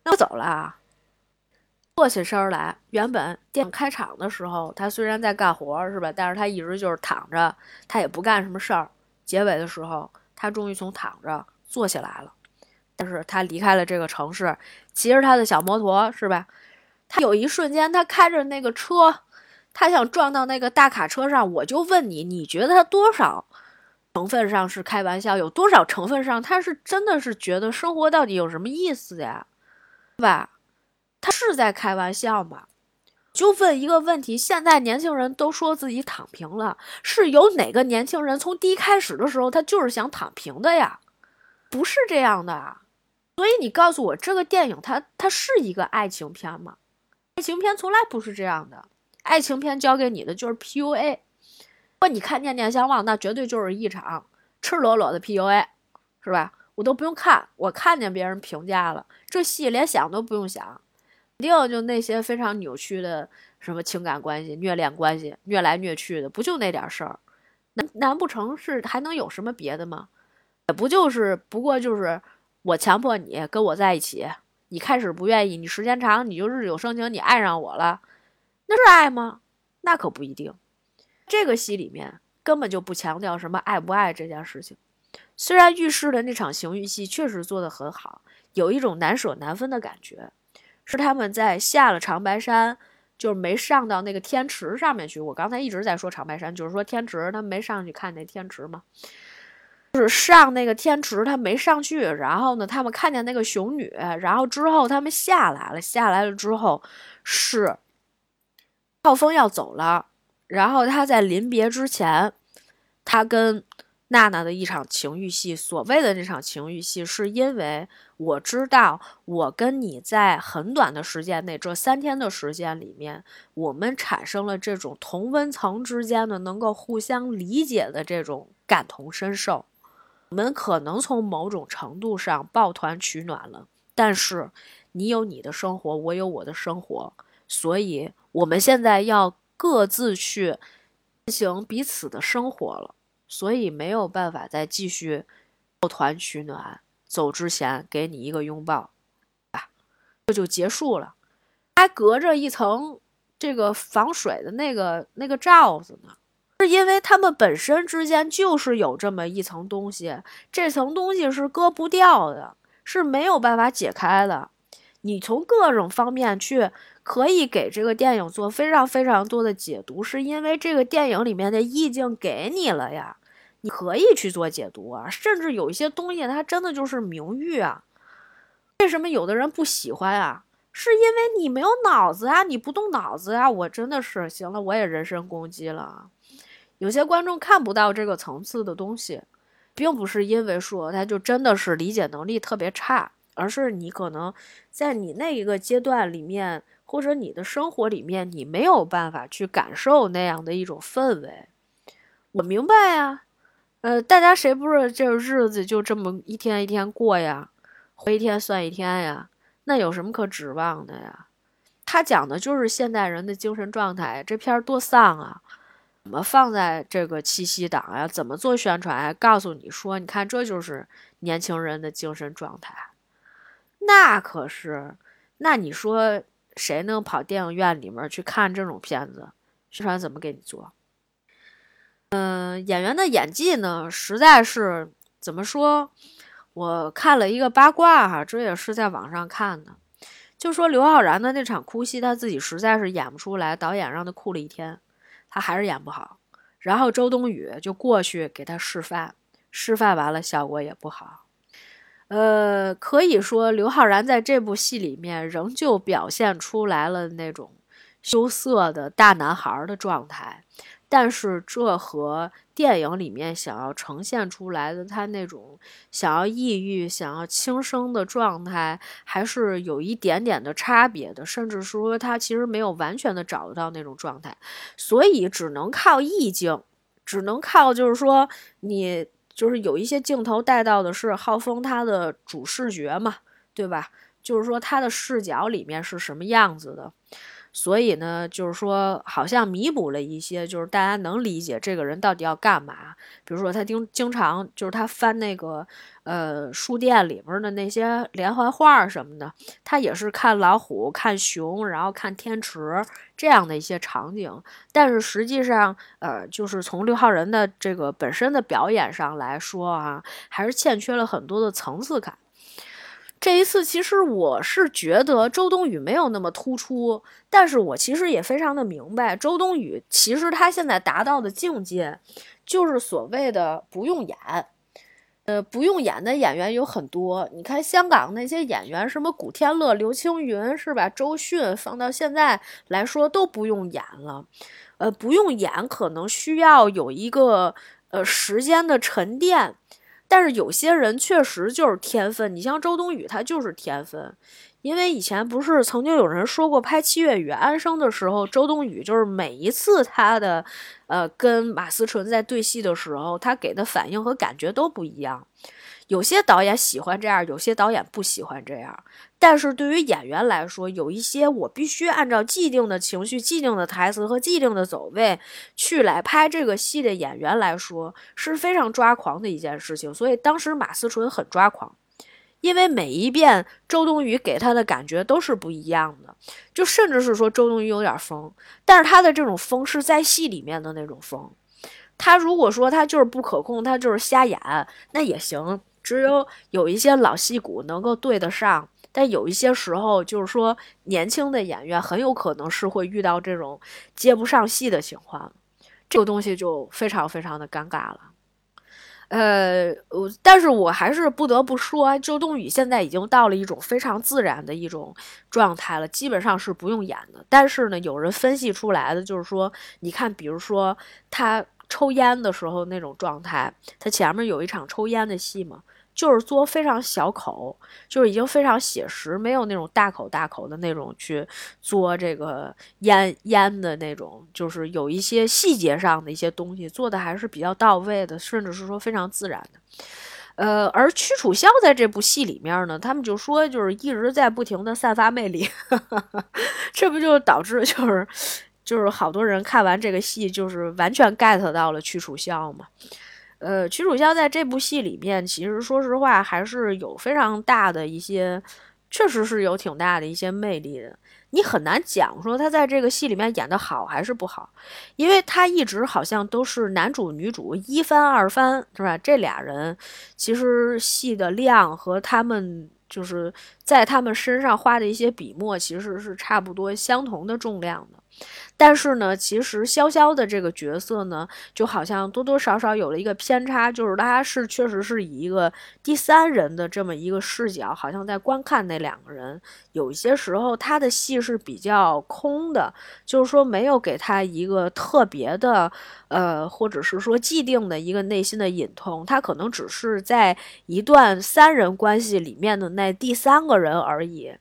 那我走了。”坐起身来，原本电影开场的时候，他虽然在干活，是吧？但是他一直就是躺着，他也不干什么事儿。结尾的时候，他终于从躺着坐起来了，但是他离开了这个城市，骑着他的小摩托，是吧？他有一瞬间，他开着那个车。他想撞到那个大卡车上，我就问你，你觉得他多少成分上是开玩笑，有多少成分上他是真的是觉得生活到底有什么意思呀？对吧？他是在开玩笑吗？就问一个问题：现在年轻人都说自己躺平了，是有哪个年轻人从第一开始的时候他就是想躺平的呀？不是这样的。所以你告诉我，这个电影它它是一个爱情片吗？爱情片从来不是这样的。爱情片教给你的就是 PUA，如果你看《念念相忘》，那绝对就是一场赤裸裸的 PUA，是吧？我都不用看，我看见别人评价了，这戏连想都不用想，肯定就那些非常扭曲的什么情感关系、虐恋关系、虐来虐去的，不就那点事儿？难难不成是还能有什么别的吗？也不就是不过就是我强迫你跟我在一起，你开始不愿意，你时间长你就日久生情，你爱上我了。那是爱吗？那可不一定。这个戏里面根本就不强调什么爱不爱这件事情。虽然浴室的那场情欲戏确实做得很好，有一种难舍难分的感觉，是他们在下了长白山，就是没上到那个天池上面去。我刚才一直在说长白山，就是说天池，他们没上去看那天池嘛。就是上那个天池，他没上去。然后呢，他们看见那个熊女，然后之后他们下来了，下来了之后是。浩峰要走了，然后他在临别之前，他跟娜娜的一场情欲戏，所谓的那场情欲戏，是因为我知道我跟你在很短的时间内，这三天的时间里面，我们产生了这种同温层之间的能够互相理解的这种感同身受，我们可能从某种程度上抱团取暖了。但是你有你的生活，我有我的生活，所以。我们现在要各自去进行彼此的生活了，所以没有办法再继续抱团取暖。走之前给你一个拥抱，啊，这就结束了。还隔着一层这个防水的那个那个罩子呢，是因为他们本身之间就是有这么一层东西，这层东西是割不掉的，是没有办法解开的。你从各种方面去。可以给这个电影做非常非常多的解读，是因为这个电影里面的意境给你了呀，你可以去做解读啊，甚至有一些东西它真的就是名誉啊。为什么有的人不喜欢啊？是因为你没有脑子啊，你不动脑子啊。我真的是行了，我也人身攻击了。有些观众看不到这个层次的东西，并不是因为说他就真的是理解能力特别差，而是你可能在你那一个阶段里面。或者你的生活里面，你没有办法去感受那样的一种氛围。我明白呀，呃，大家谁不是这日子就这么一天一天过呀，活一天算一天呀？那有什么可指望的呀？他讲的就是现代人的精神状态。这片儿多丧啊！怎么放在这个七夕档呀？怎么做宣传？呀告诉你说，你看这就是年轻人的精神状态。那可是，那你说谁能跑电影院里面去看这种片子？宣传怎么给你做？嗯，演员的演技呢，实在是怎么说？我看了一个八卦哈，这也是在网上看的，就说刘昊然的那场哭戏，他自己实在是演不出来，导演让他哭了一天，他还是演不好。然后周冬雨就过去给他示范，示范完了效果也不好。呃，可以说刘昊然在这部戏里面仍旧表现出来了那种羞涩的大男孩的状态，但是这和电影里面想要呈现出来的他那种想要抑郁、想要轻生的状态还是有一点点的差别的，甚至说他其实没有完全的找得到那种状态，所以只能靠意境，只能靠就是说你。就是有一些镜头带到的是浩峰他的主视觉嘛，对吧？就是说他的视角里面是什么样子的。所以呢，就是说，好像弥补了一些，就是大家能理解这个人到底要干嘛。比如说，他经经常就是他翻那个呃书店里面的那些连环画什么的，他也是看老虎、看熊，然后看天池这样的一些场景。但是实际上，呃，就是从刘昊然的这个本身的表演上来说啊，还是欠缺了很多的层次感。这一次，其实我是觉得周冬雨没有那么突出，但是我其实也非常的明白，周冬雨其实她现在达到的境界，就是所谓的不用演，呃，不用演的演员有很多。你看香港那些演员，什么古天乐、刘青云，是吧？周迅，放到现在来说都不用演了，呃，不用演，可能需要有一个呃时间的沉淀。但是有些人确实就是天分，你像周冬雨，她就是天分。因为以前不是曾经有人说过，拍《七月与安生》的时候，周冬雨就是每一次她的，呃，跟马思纯在对戏的时候，她给的反应和感觉都不一样。有些导演喜欢这样，有些导演不喜欢这样。但是对于演员来说，有一些我必须按照既定的情绪、既定的台词和既定的走位去来拍这个戏的演员来说，是非常抓狂的一件事情。所以当时马思纯很抓狂，因为每一遍周冬雨给他的感觉都是不一样的，就甚至是说周冬雨有点疯，但是他的这种疯是在戏里面的那种疯。他如果说他就是不可控，他就是瞎演，那也行。只有有一些老戏骨能够对得上，但有一些时候，就是说年轻的演员很有可能是会遇到这种接不上戏的情况，这个东西就非常非常的尴尬了。呃，我但是我还是不得不说，周冬雨现在已经到了一种非常自然的一种状态了，基本上是不用演的。但是呢，有人分析出来的就是说，你看，比如说她抽烟的时候那种状态，她前面有一场抽烟的戏嘛。就是嘬非常小口，就是已经非常写实，没有那种大口大口的那种去嘬这个烟烟的那种，就是有一些细节上的一些东西做的还是比较到位的，甚至是说非常自然的。呃，而屈楚萧在这部戏里面呢，他们就说就是一直在不停的散发魅力，这不就导致就是就是好多人看完这个戏就是完全 get 到了屈楚萧嘛。呃，屈楚萧在这部戏里面，其实说实话还是有非常大的一些，确实是有挺大的一些魅力的。你很难讲说他在这个戏里面演的好还是不好，因为他一直好像都是男主女主一番二番，是吧？这俩人其实戏的量和他们就是在他们身上花的一些笔墨，其实是差不多相同的重量的。但是呢，其实潇潇的这个角色呢，就好像多多少少有了一个偏差，就是他是确实是以一个第三人的这么一个视角，好像在观看那两个人。有一些时候，他的戏是比较空的，就是说没有给他一个特别的，呃，或者是说既定的一个内心的隐痛，他可能只是在一段三人关系里面的那第三个人而已。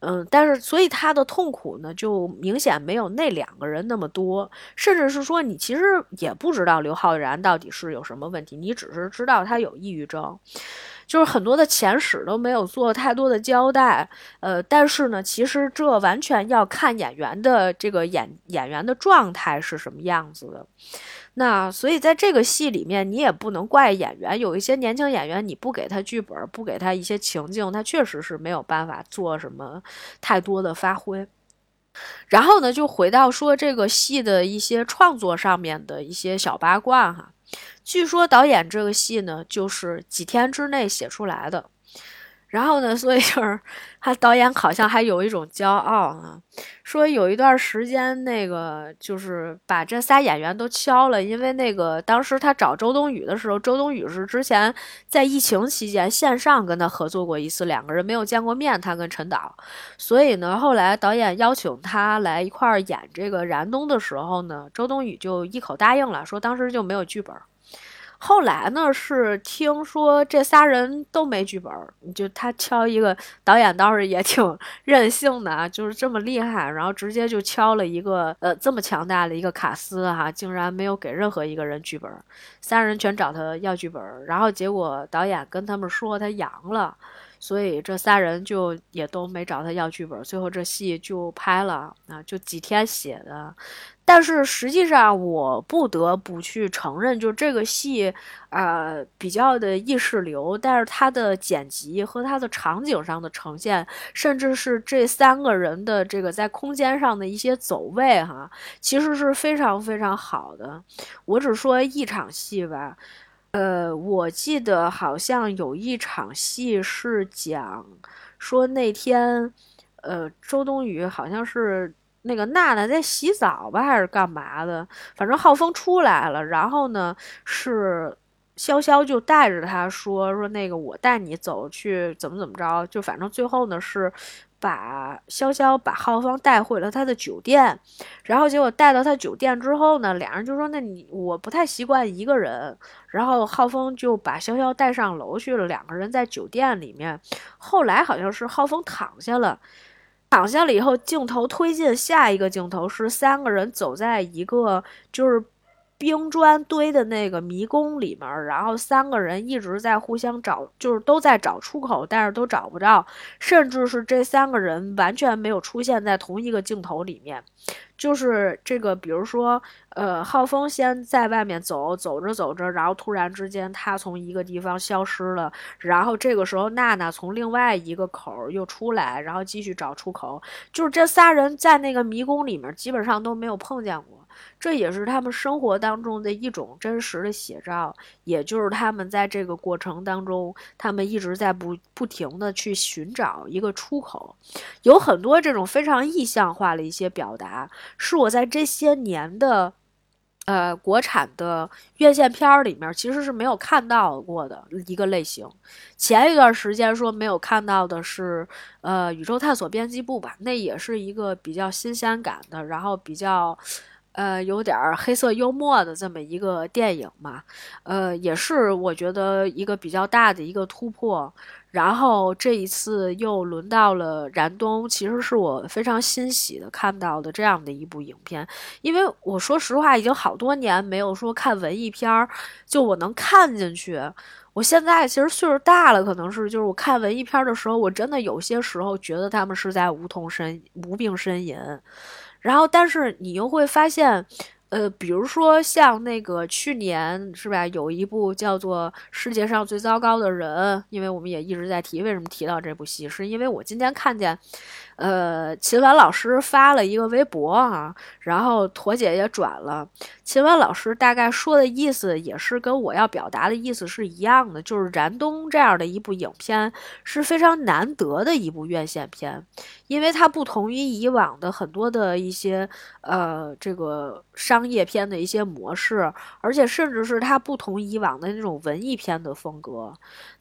嗯，但是所以他的痛苦呢，就明显没有那两个人那么多，甚至是说你其实也不知道刘昊然到底是有什么问题，你只是知道他有抑郁症。就是很多的前史都没有做太多的交代。呃，但是呢，其实这完全要看演员的这个演演员的状态是什么样子的。那所以在这个戏里面，你也不能怪演员，有一些年轻演员，你不给他剧本，不给他一些情境，他确实是没有办法做什么太多的发挥。然后呢，就回到说这个戏的一些创作上面的一些小八卦哈。据说导演这个戏呢，就是几天之内写出来的。然后呢，所以就是他导演好像还有一种骄傲啊，说有一段时间那个就是把这仨演员都敲了，因为那个当时他找周冬雨的时候，周冬雨是之前在疫情期间线上跟他合作过一次，两个人没有见过面，他跟陈导，所以呢，后来导演邀请他来一块儿演这个燃冬的时候呢，周冬雨就一口答应了，说当时就没有剧本。后来呢，是听说这仨人都没剧本，就他敲一个导演倒是也挺 任性的啊，就是这么厉害，然后直接就敲了一个呃这么强大的一个卡斯哈，竟然没有给任何一个人剧本，仨人全找他要剧本，然后结果导演跟他们说他阳了。所以这仨人就也都没找他要剧本，最后这戏就拍了啊，就几天写的。但是实际上，我不得不去承认，就这个戏，呃，比较的意识流，但是它的剪辑和它的场景上的呈现，甚至是这三个人的这个在空间上的一些走位，哈，其实是非常非常好的。我只说一场戏吧。呃，我记得好像有一场戏是讲说那天，呃，周冬雨好像是那个娜娜在洗澡吧，还是干嘛的？反正浩峰出来了，然后呢是潇潇就带着他说说那个我带你走去怎么怎么着，就反正最后呢是。把潇潇把浩峰带回了他的酒店，然后结果带到他酒店之后呢，俩人就说：“那你我不太习惯一个人。”然后浩峰就把潇潇带上楼去了，两个人在酒店里面。后来好像是浩峰躺下了，躺下了以后，镜头推进下一个镜头是三个人走在一个就是。冰砖堆的那个迷宫里面，然后三个人一直在互相找，就是都在找出口，但是都找不着，甚至是这三个人完全没有出现在同一个镜头里面。就是这个，比如说，呃，浩峰先在外面走，走着走着，然后突然之间他从一个地方消失了，然后这个时候娜娜从另外一个口又出来，然后继续找出口，就是这仨人在那个迷宫里面基本上都没有碰见过。这也是他们生活当中的一种真实的写照，也就是他们在这个过程当中，他们一直在不不停的去寻找一个出口，有很多这种非常意象化的一些表达，是我在这些年的，呃，国产的院线片儿里面其实是没有看到过的一个类型。前一段时间说没有看到的是，呃，宇宙探索编辑部吧，那也是一个比较新鲜感的，然后比较。呃，有点黑色幽默的这么一个电影嘛，呃，也是我觉得一个比较大的一个突破。然后这一次又轮到了燃冬，其实是我非常欣喜的看到的这样的一部影片。因为我说实话，已经好多年没有说看文艺片儿，就我能看进去。我现在其实岁数大了，可能是就是我看文艺片的时候，我真的有些时候觉得他们是在无痛呻无病呻吟。然后，但是你又会发现，呃，比如说像那个去年是吧，有一部叫做《世界上最糟糕的人》，因为我们也一直在提，为什么提到这部戏，是因为我今天看见。呃，秦岚老师发了一个微博啊，然后驼姐也转了。秦岚老师大概说的意思也是跟我要表达的意思是一样的，就是《燃冬》这样的一部影片是非常难得的一部院线片，因为它不同于以往的很多的一些呃这个商业片的一些模式，而且甚至是它不同以往的那种文艺片的风格。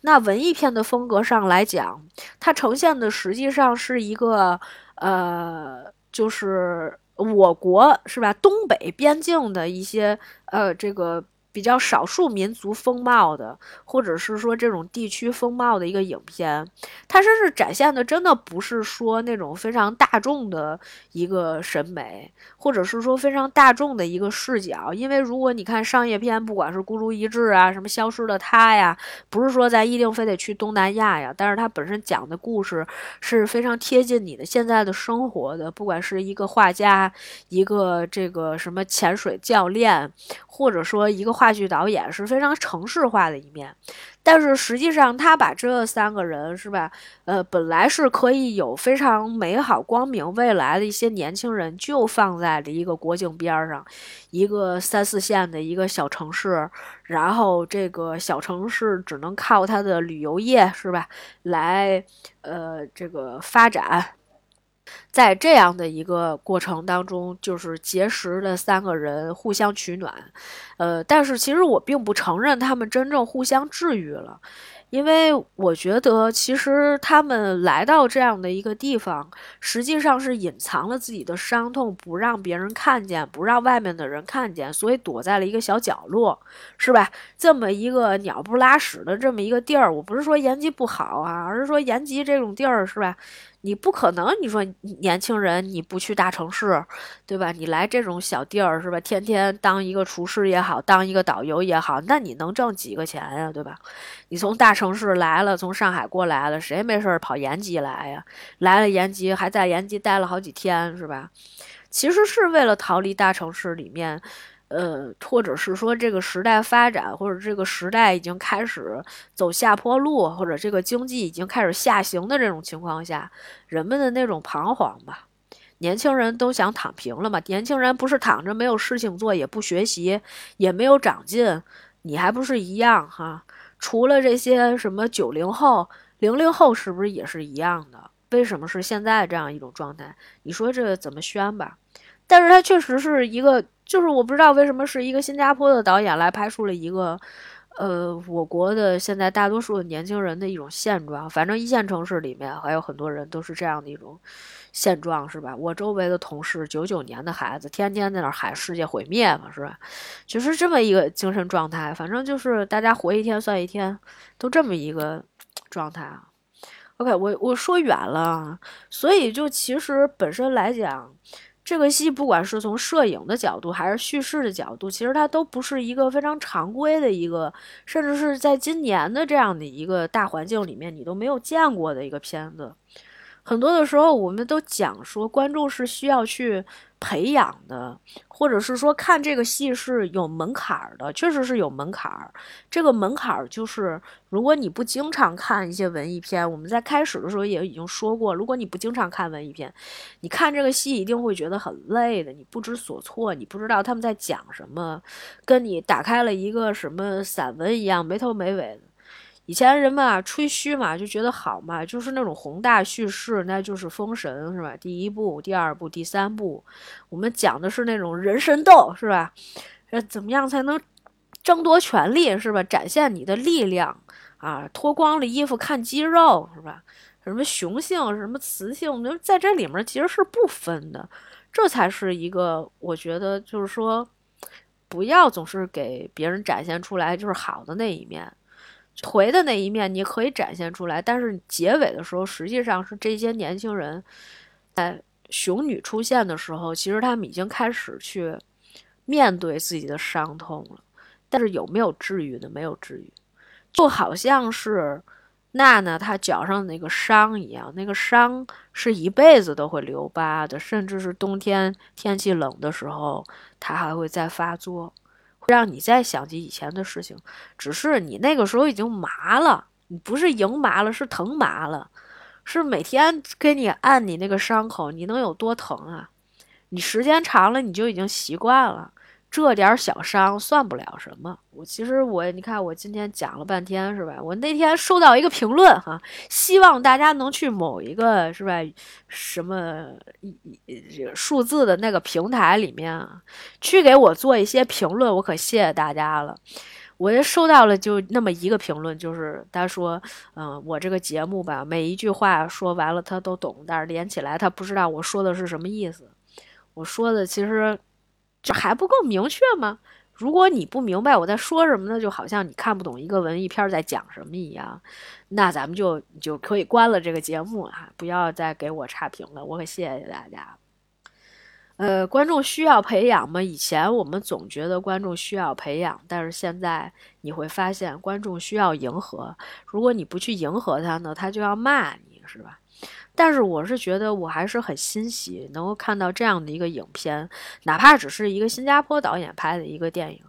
那文艺片的风格上来讲，它呈现的实际上是一个，呃，就是我国是吧？东北边境的一些呃这个。比较少数民族风貌的，或者是说这种地区风貌的一个影片，它甚至展现的真的不是说那种非常大众的一个审美，或者是说非常大众的一个视角。因为如果你看商业片，不管是孤注一掷啊，什么消失的他呀，不是说咱一定非得去东南亚呀，但是它本身讲的故事是非常贴近你的现在的生活的，不管是一个画家，一个这个什么潜水教练，或者说一个画。话剧导演是非常城市化的一面，但是实际上他把这三个人是吧？呃，本来是可以有非常美好光明未来的一些年轻人，就放在了一个国境边上，一个三四线的一个小城市，然后这个小城市只能靠它的旅游业是吧？来呃这个发展。在这样的一个过程当中，就是结识的三个人互相取暖，呃，但是其实我并不承认他们真正互相治愈了。因为我觉得，其实他们来到这样的一个地方，实际上是隐藏了自己的伤痛，不让别人看见，不让外面的人看见，所以躲在了一个小角落，是吧？这么一个鸟不拉屎的这么一个地儿，我不是说延吉不好啊，而是说延吉这种地儿，是吧？你不可能，你说年轻人你不去大城市，对吧？你来这种小地儿，是吧？天天当一个厨师也好，当一个导游也好，那你能挣几个钱呀，对吧？你从大城市来了，从上海过来了，谁没事跑延吉来呀？来了延吉，还在延吉待了好几天，是吧？其实是为了逃离大城市里面。呃，或者是说这个时代发展，或者这个时代已经开始走下坡路，或者这个经济已经开始下行的这种情况下，人们的那种彷徨吧。年轻人都想躺平了嘛？年轻人不是躺着没有事情做，也不学习，也没有长进，你还不是一样哈？除了这些什么九零后、零零后，是不是也是一样的？为什么是现在这样一种状态？你说这怎么宣吧？但是他确实是一个。就是我不知道为什么是一个新加坡的导演来拍出了一个，呃，我国的现在大多数的年轻人的一种现状。反正一线城市里面还有很多人都是这样的一种现状，是吧？我周围的同事九九年的孩子，天天在那喊世界毁灭嘛，是吧？就是这么一个精神状态。反正就是大家活一天算一天，都这么一个状态啊。OK，我我说远了，所以就其实本身来讲。这个戏不管是从摄影的角度还是叙事的角度，其实它都不是一个非常常规的一个，甚至是在今年的这样的一个大环境里面，你都没有见过的一个片子。很多的时候，我们都讲说，观众是需要去。培养的，或者是说看这个戏是有门槛的，确实是有门槛。这个门槛就是，如果你不经常看一些文艺片，我们在开始的时候也已经说过，如果你不经常看文艺片，你看这个戏一定会觉得很累的，你不知所措，你不知道他们在讲什么，跟你打开了一个什么散文一样，没头没尾的。以前人们啊吹嘘嘛，就觉得好嘛，就是那种宏大叙事，那就是《封神》是吧？第一部、第二部、第三部，我们讲的是那种人神斗是吧？呃，怎么样才能争夺权力是吧？展现你的力量啊，脱光了衣服看肌肉是吧？什么雄性，什么雌性，就在这里面其实是不分的，这才是一个我觉得就是说，不要总是给别人展现出来就是好的那一面。颓的那一面你可以展现出来，但是结尾的时候，实际上是这些年轻人在熊女出现的时候，其实他们已经开始去面对自己的伤痛了。但是有没有治愈的？没有治愈，就好像是娜娜她脚上那个伤一样，那个伤是一辈子都会留疤的，甚至是冬天天气冷的时候，它还会再发作。让你再想起以前的事情，只是你那个时候已经麻了，你不是赢麻了，是疼麻了，是每天给你按你那个伤口，你能有多疼啊？你时间长了，你就已经习惯了。这点小伤算不了什么。我其实我，你看我今天讲了半天是吧？我那天收到一个评论哈，希望大家能去某一个是吧什么一数字的那个平台里面啊，去给我做一些评论。我可谢谢大家了。我也收到了就那么一个评论，就是他说，嗯，我这个节目吧，每一句话说完了他都懂，但是连起来他不知道我说的是什么意思。我说的其实。这还不够明确吗？如果你不明白我在说什么呢，就好像你看不懂一个文艺片在讲什么一样，那咱们就就可以关了这个节目啊，不要再给我差评了，我可谢谢大家。呃，观众需要培养吗？以前我们总觉得观众需要培养，但是现在你会发现，观众需要迎合。如果你不去迎合他呢，他就要骂你，是吧？但是我是觉得，我还是很欣喜能够看到这样的一个影片，哪怕只是一个新加坡导演拍的一个电影。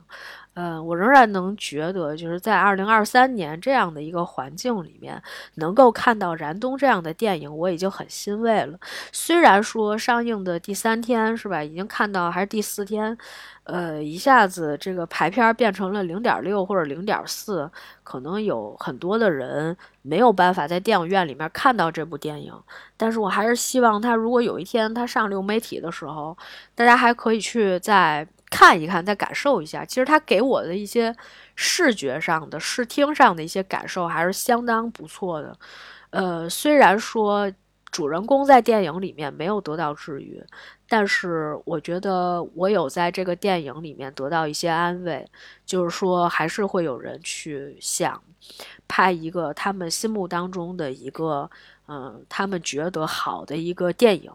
嗯，我仍然能觉得，就是在二零二三年这样的一个环境里面，能够看到燃冬这样的电影，我已经很欣慰了。虽然说上映的第三天是吧，已经看到还是第四天，呃，一下子这个排片变成了零点六或者零点四，可能有很多的人没有办法在电影院里面看到这部电影。但是我还是希望他，如果有一天他上流媒体的时候，大家还可以去在。看一看，再感受一下。其实他给我的一些视觉上的、视听上的一些感受还是相当不错的。呃，虽然说主人公在电影里面没有得到治愈，但是我觉得我有在这个电影里面得到一些安慰，就是说还是会有人去想拍一个他们心目当中的一个，嗯，他们觉得好的一个电影。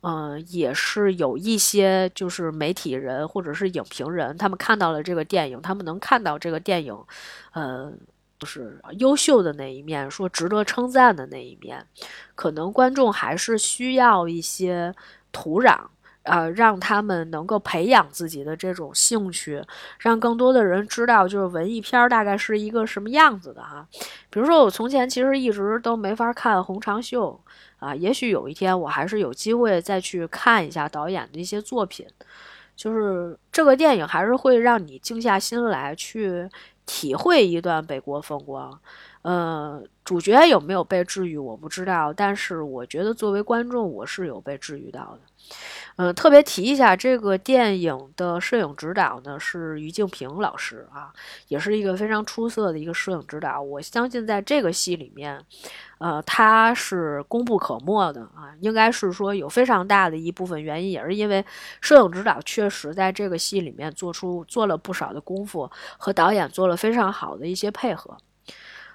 嗯，也是有一些就是媒体人或者是影评人，他们看到了这个电影，他们能看到这个电影，呃，就是优秀的那一面，说值得称赞的那一面。可能观众还是需要一些土壤，呃，让他们能够培养自己的这种兴趣，让更多的人知道，就是文艺片大概是一个什么样子的哈。比如说，我从前其实一直都没法看《红长袖》。啊，也许有一天我还是有机会再去看一下导演的一些作品，就是这个电影还是会让你静下心来去体会一段北国风光。呃，主角有没有被治愈我不知道，但是我觉得作为观众我是有被治愈到的。嗯，特别提一下，这个电影的摄影指导呢是于静平老师啊，也是一个非常出色的一个摄影指导。我相信在这个戏里面，呃，他是功不可没的啊，应该是说有非常大的一部分原因，也是因为摄影指导确实在这个戏里面做出做了不少的功夫，和导演做了非常好的一些配合。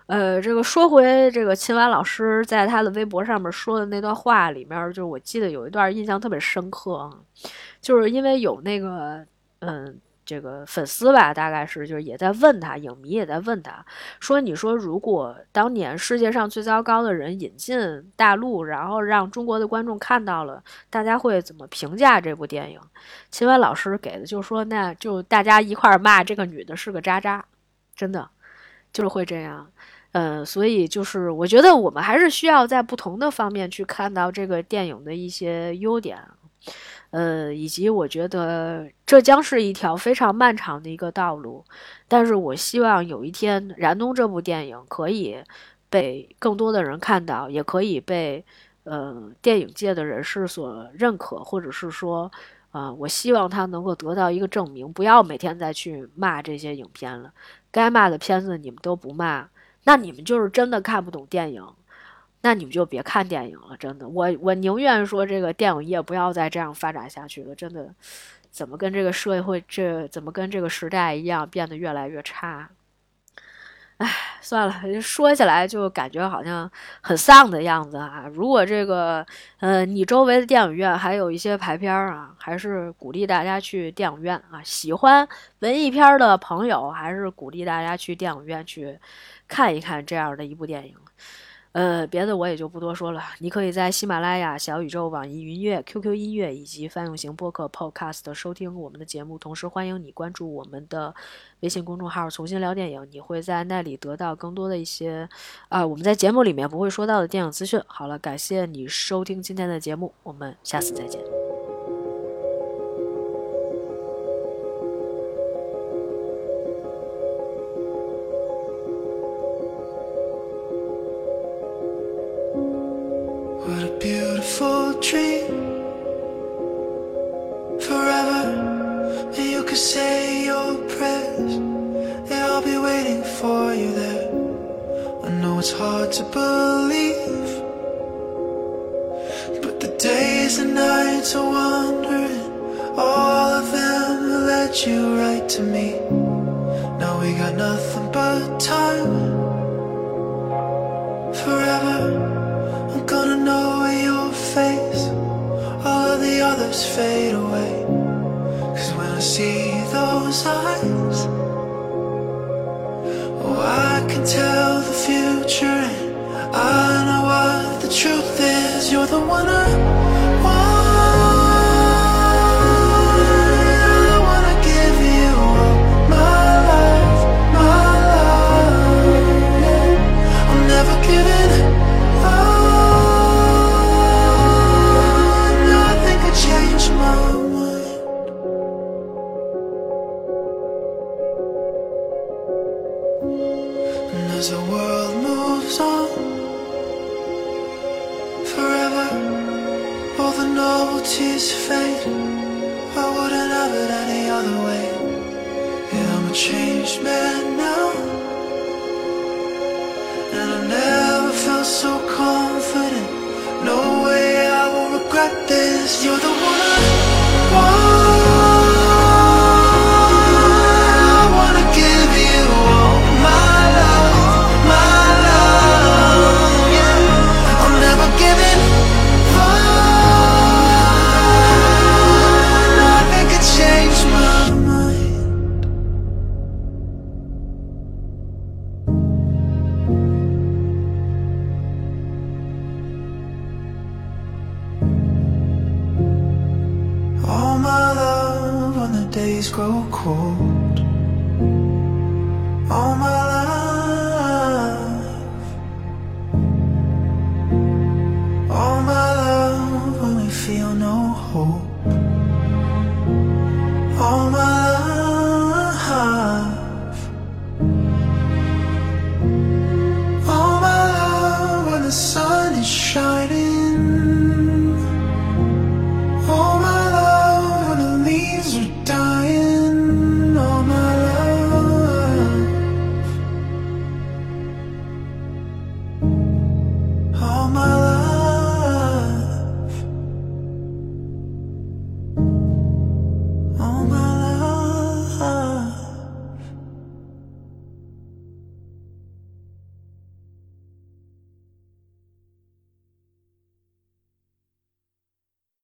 呃，这个说回这个秦岚老师在他的微博上面说的那段话里面，就是我记得有一段印象特别深刻啊，就是因为有那个嗯，这个粉丝吧，大概是就是也在问他，影迷也在问他，说你说如果当年世界上最糟糕的人引进大陆，然后让中国的观众看到了，大家会怎么评价这部电影？秦岚老师给的就说，那就大家一块骂这个女的是个渣渣，真的就是会这样。嗯，所以就是我觉得我们还是需要在不同的方面去看到这个电影的一些优点，呃，以及我觉得这将是一条非常漫长的一个道路。但是我希望有一天《燃冬》这部电影可以被更多的人看到，也可以被呃电影界的人士所认可，或者是说，啊，我希望他能够得到一个证明，不要每天再去骂这些影片了，该骂的片子你们都不骂。那你们就是真的看不懂电影，那你们就别看电影了。真的，我我宁愿说这个电影业不要再这样发展下去了。真的，怎么跟这个社会这怎么跟这个时代一样变得越来越差？唉，算了，说起来就感觉好像很丧的样子啊。如果这个呃你周围的电影院还有一些排片啊，还是鼓励大家去电影院啊。喜欢文艺片的朋友，还是鼓励大家去电影院去。看一看这样的一部电影，呃，别的我也就不多说了。你可以在喜马拉雅、小宇宙、网易云音乐、QQ 音乐以及泛用型播客 Podcast 收听我们的节目。同时，欢迎你关注我们的微信公众号“重新聊电影”，你会在那里得到更多的一些啊，我们在节目里面不会说到的电影资讯。好了，感谢你收听今天的节目，我们下次再见。can tell the future. And I know what the truth is. You're the one I.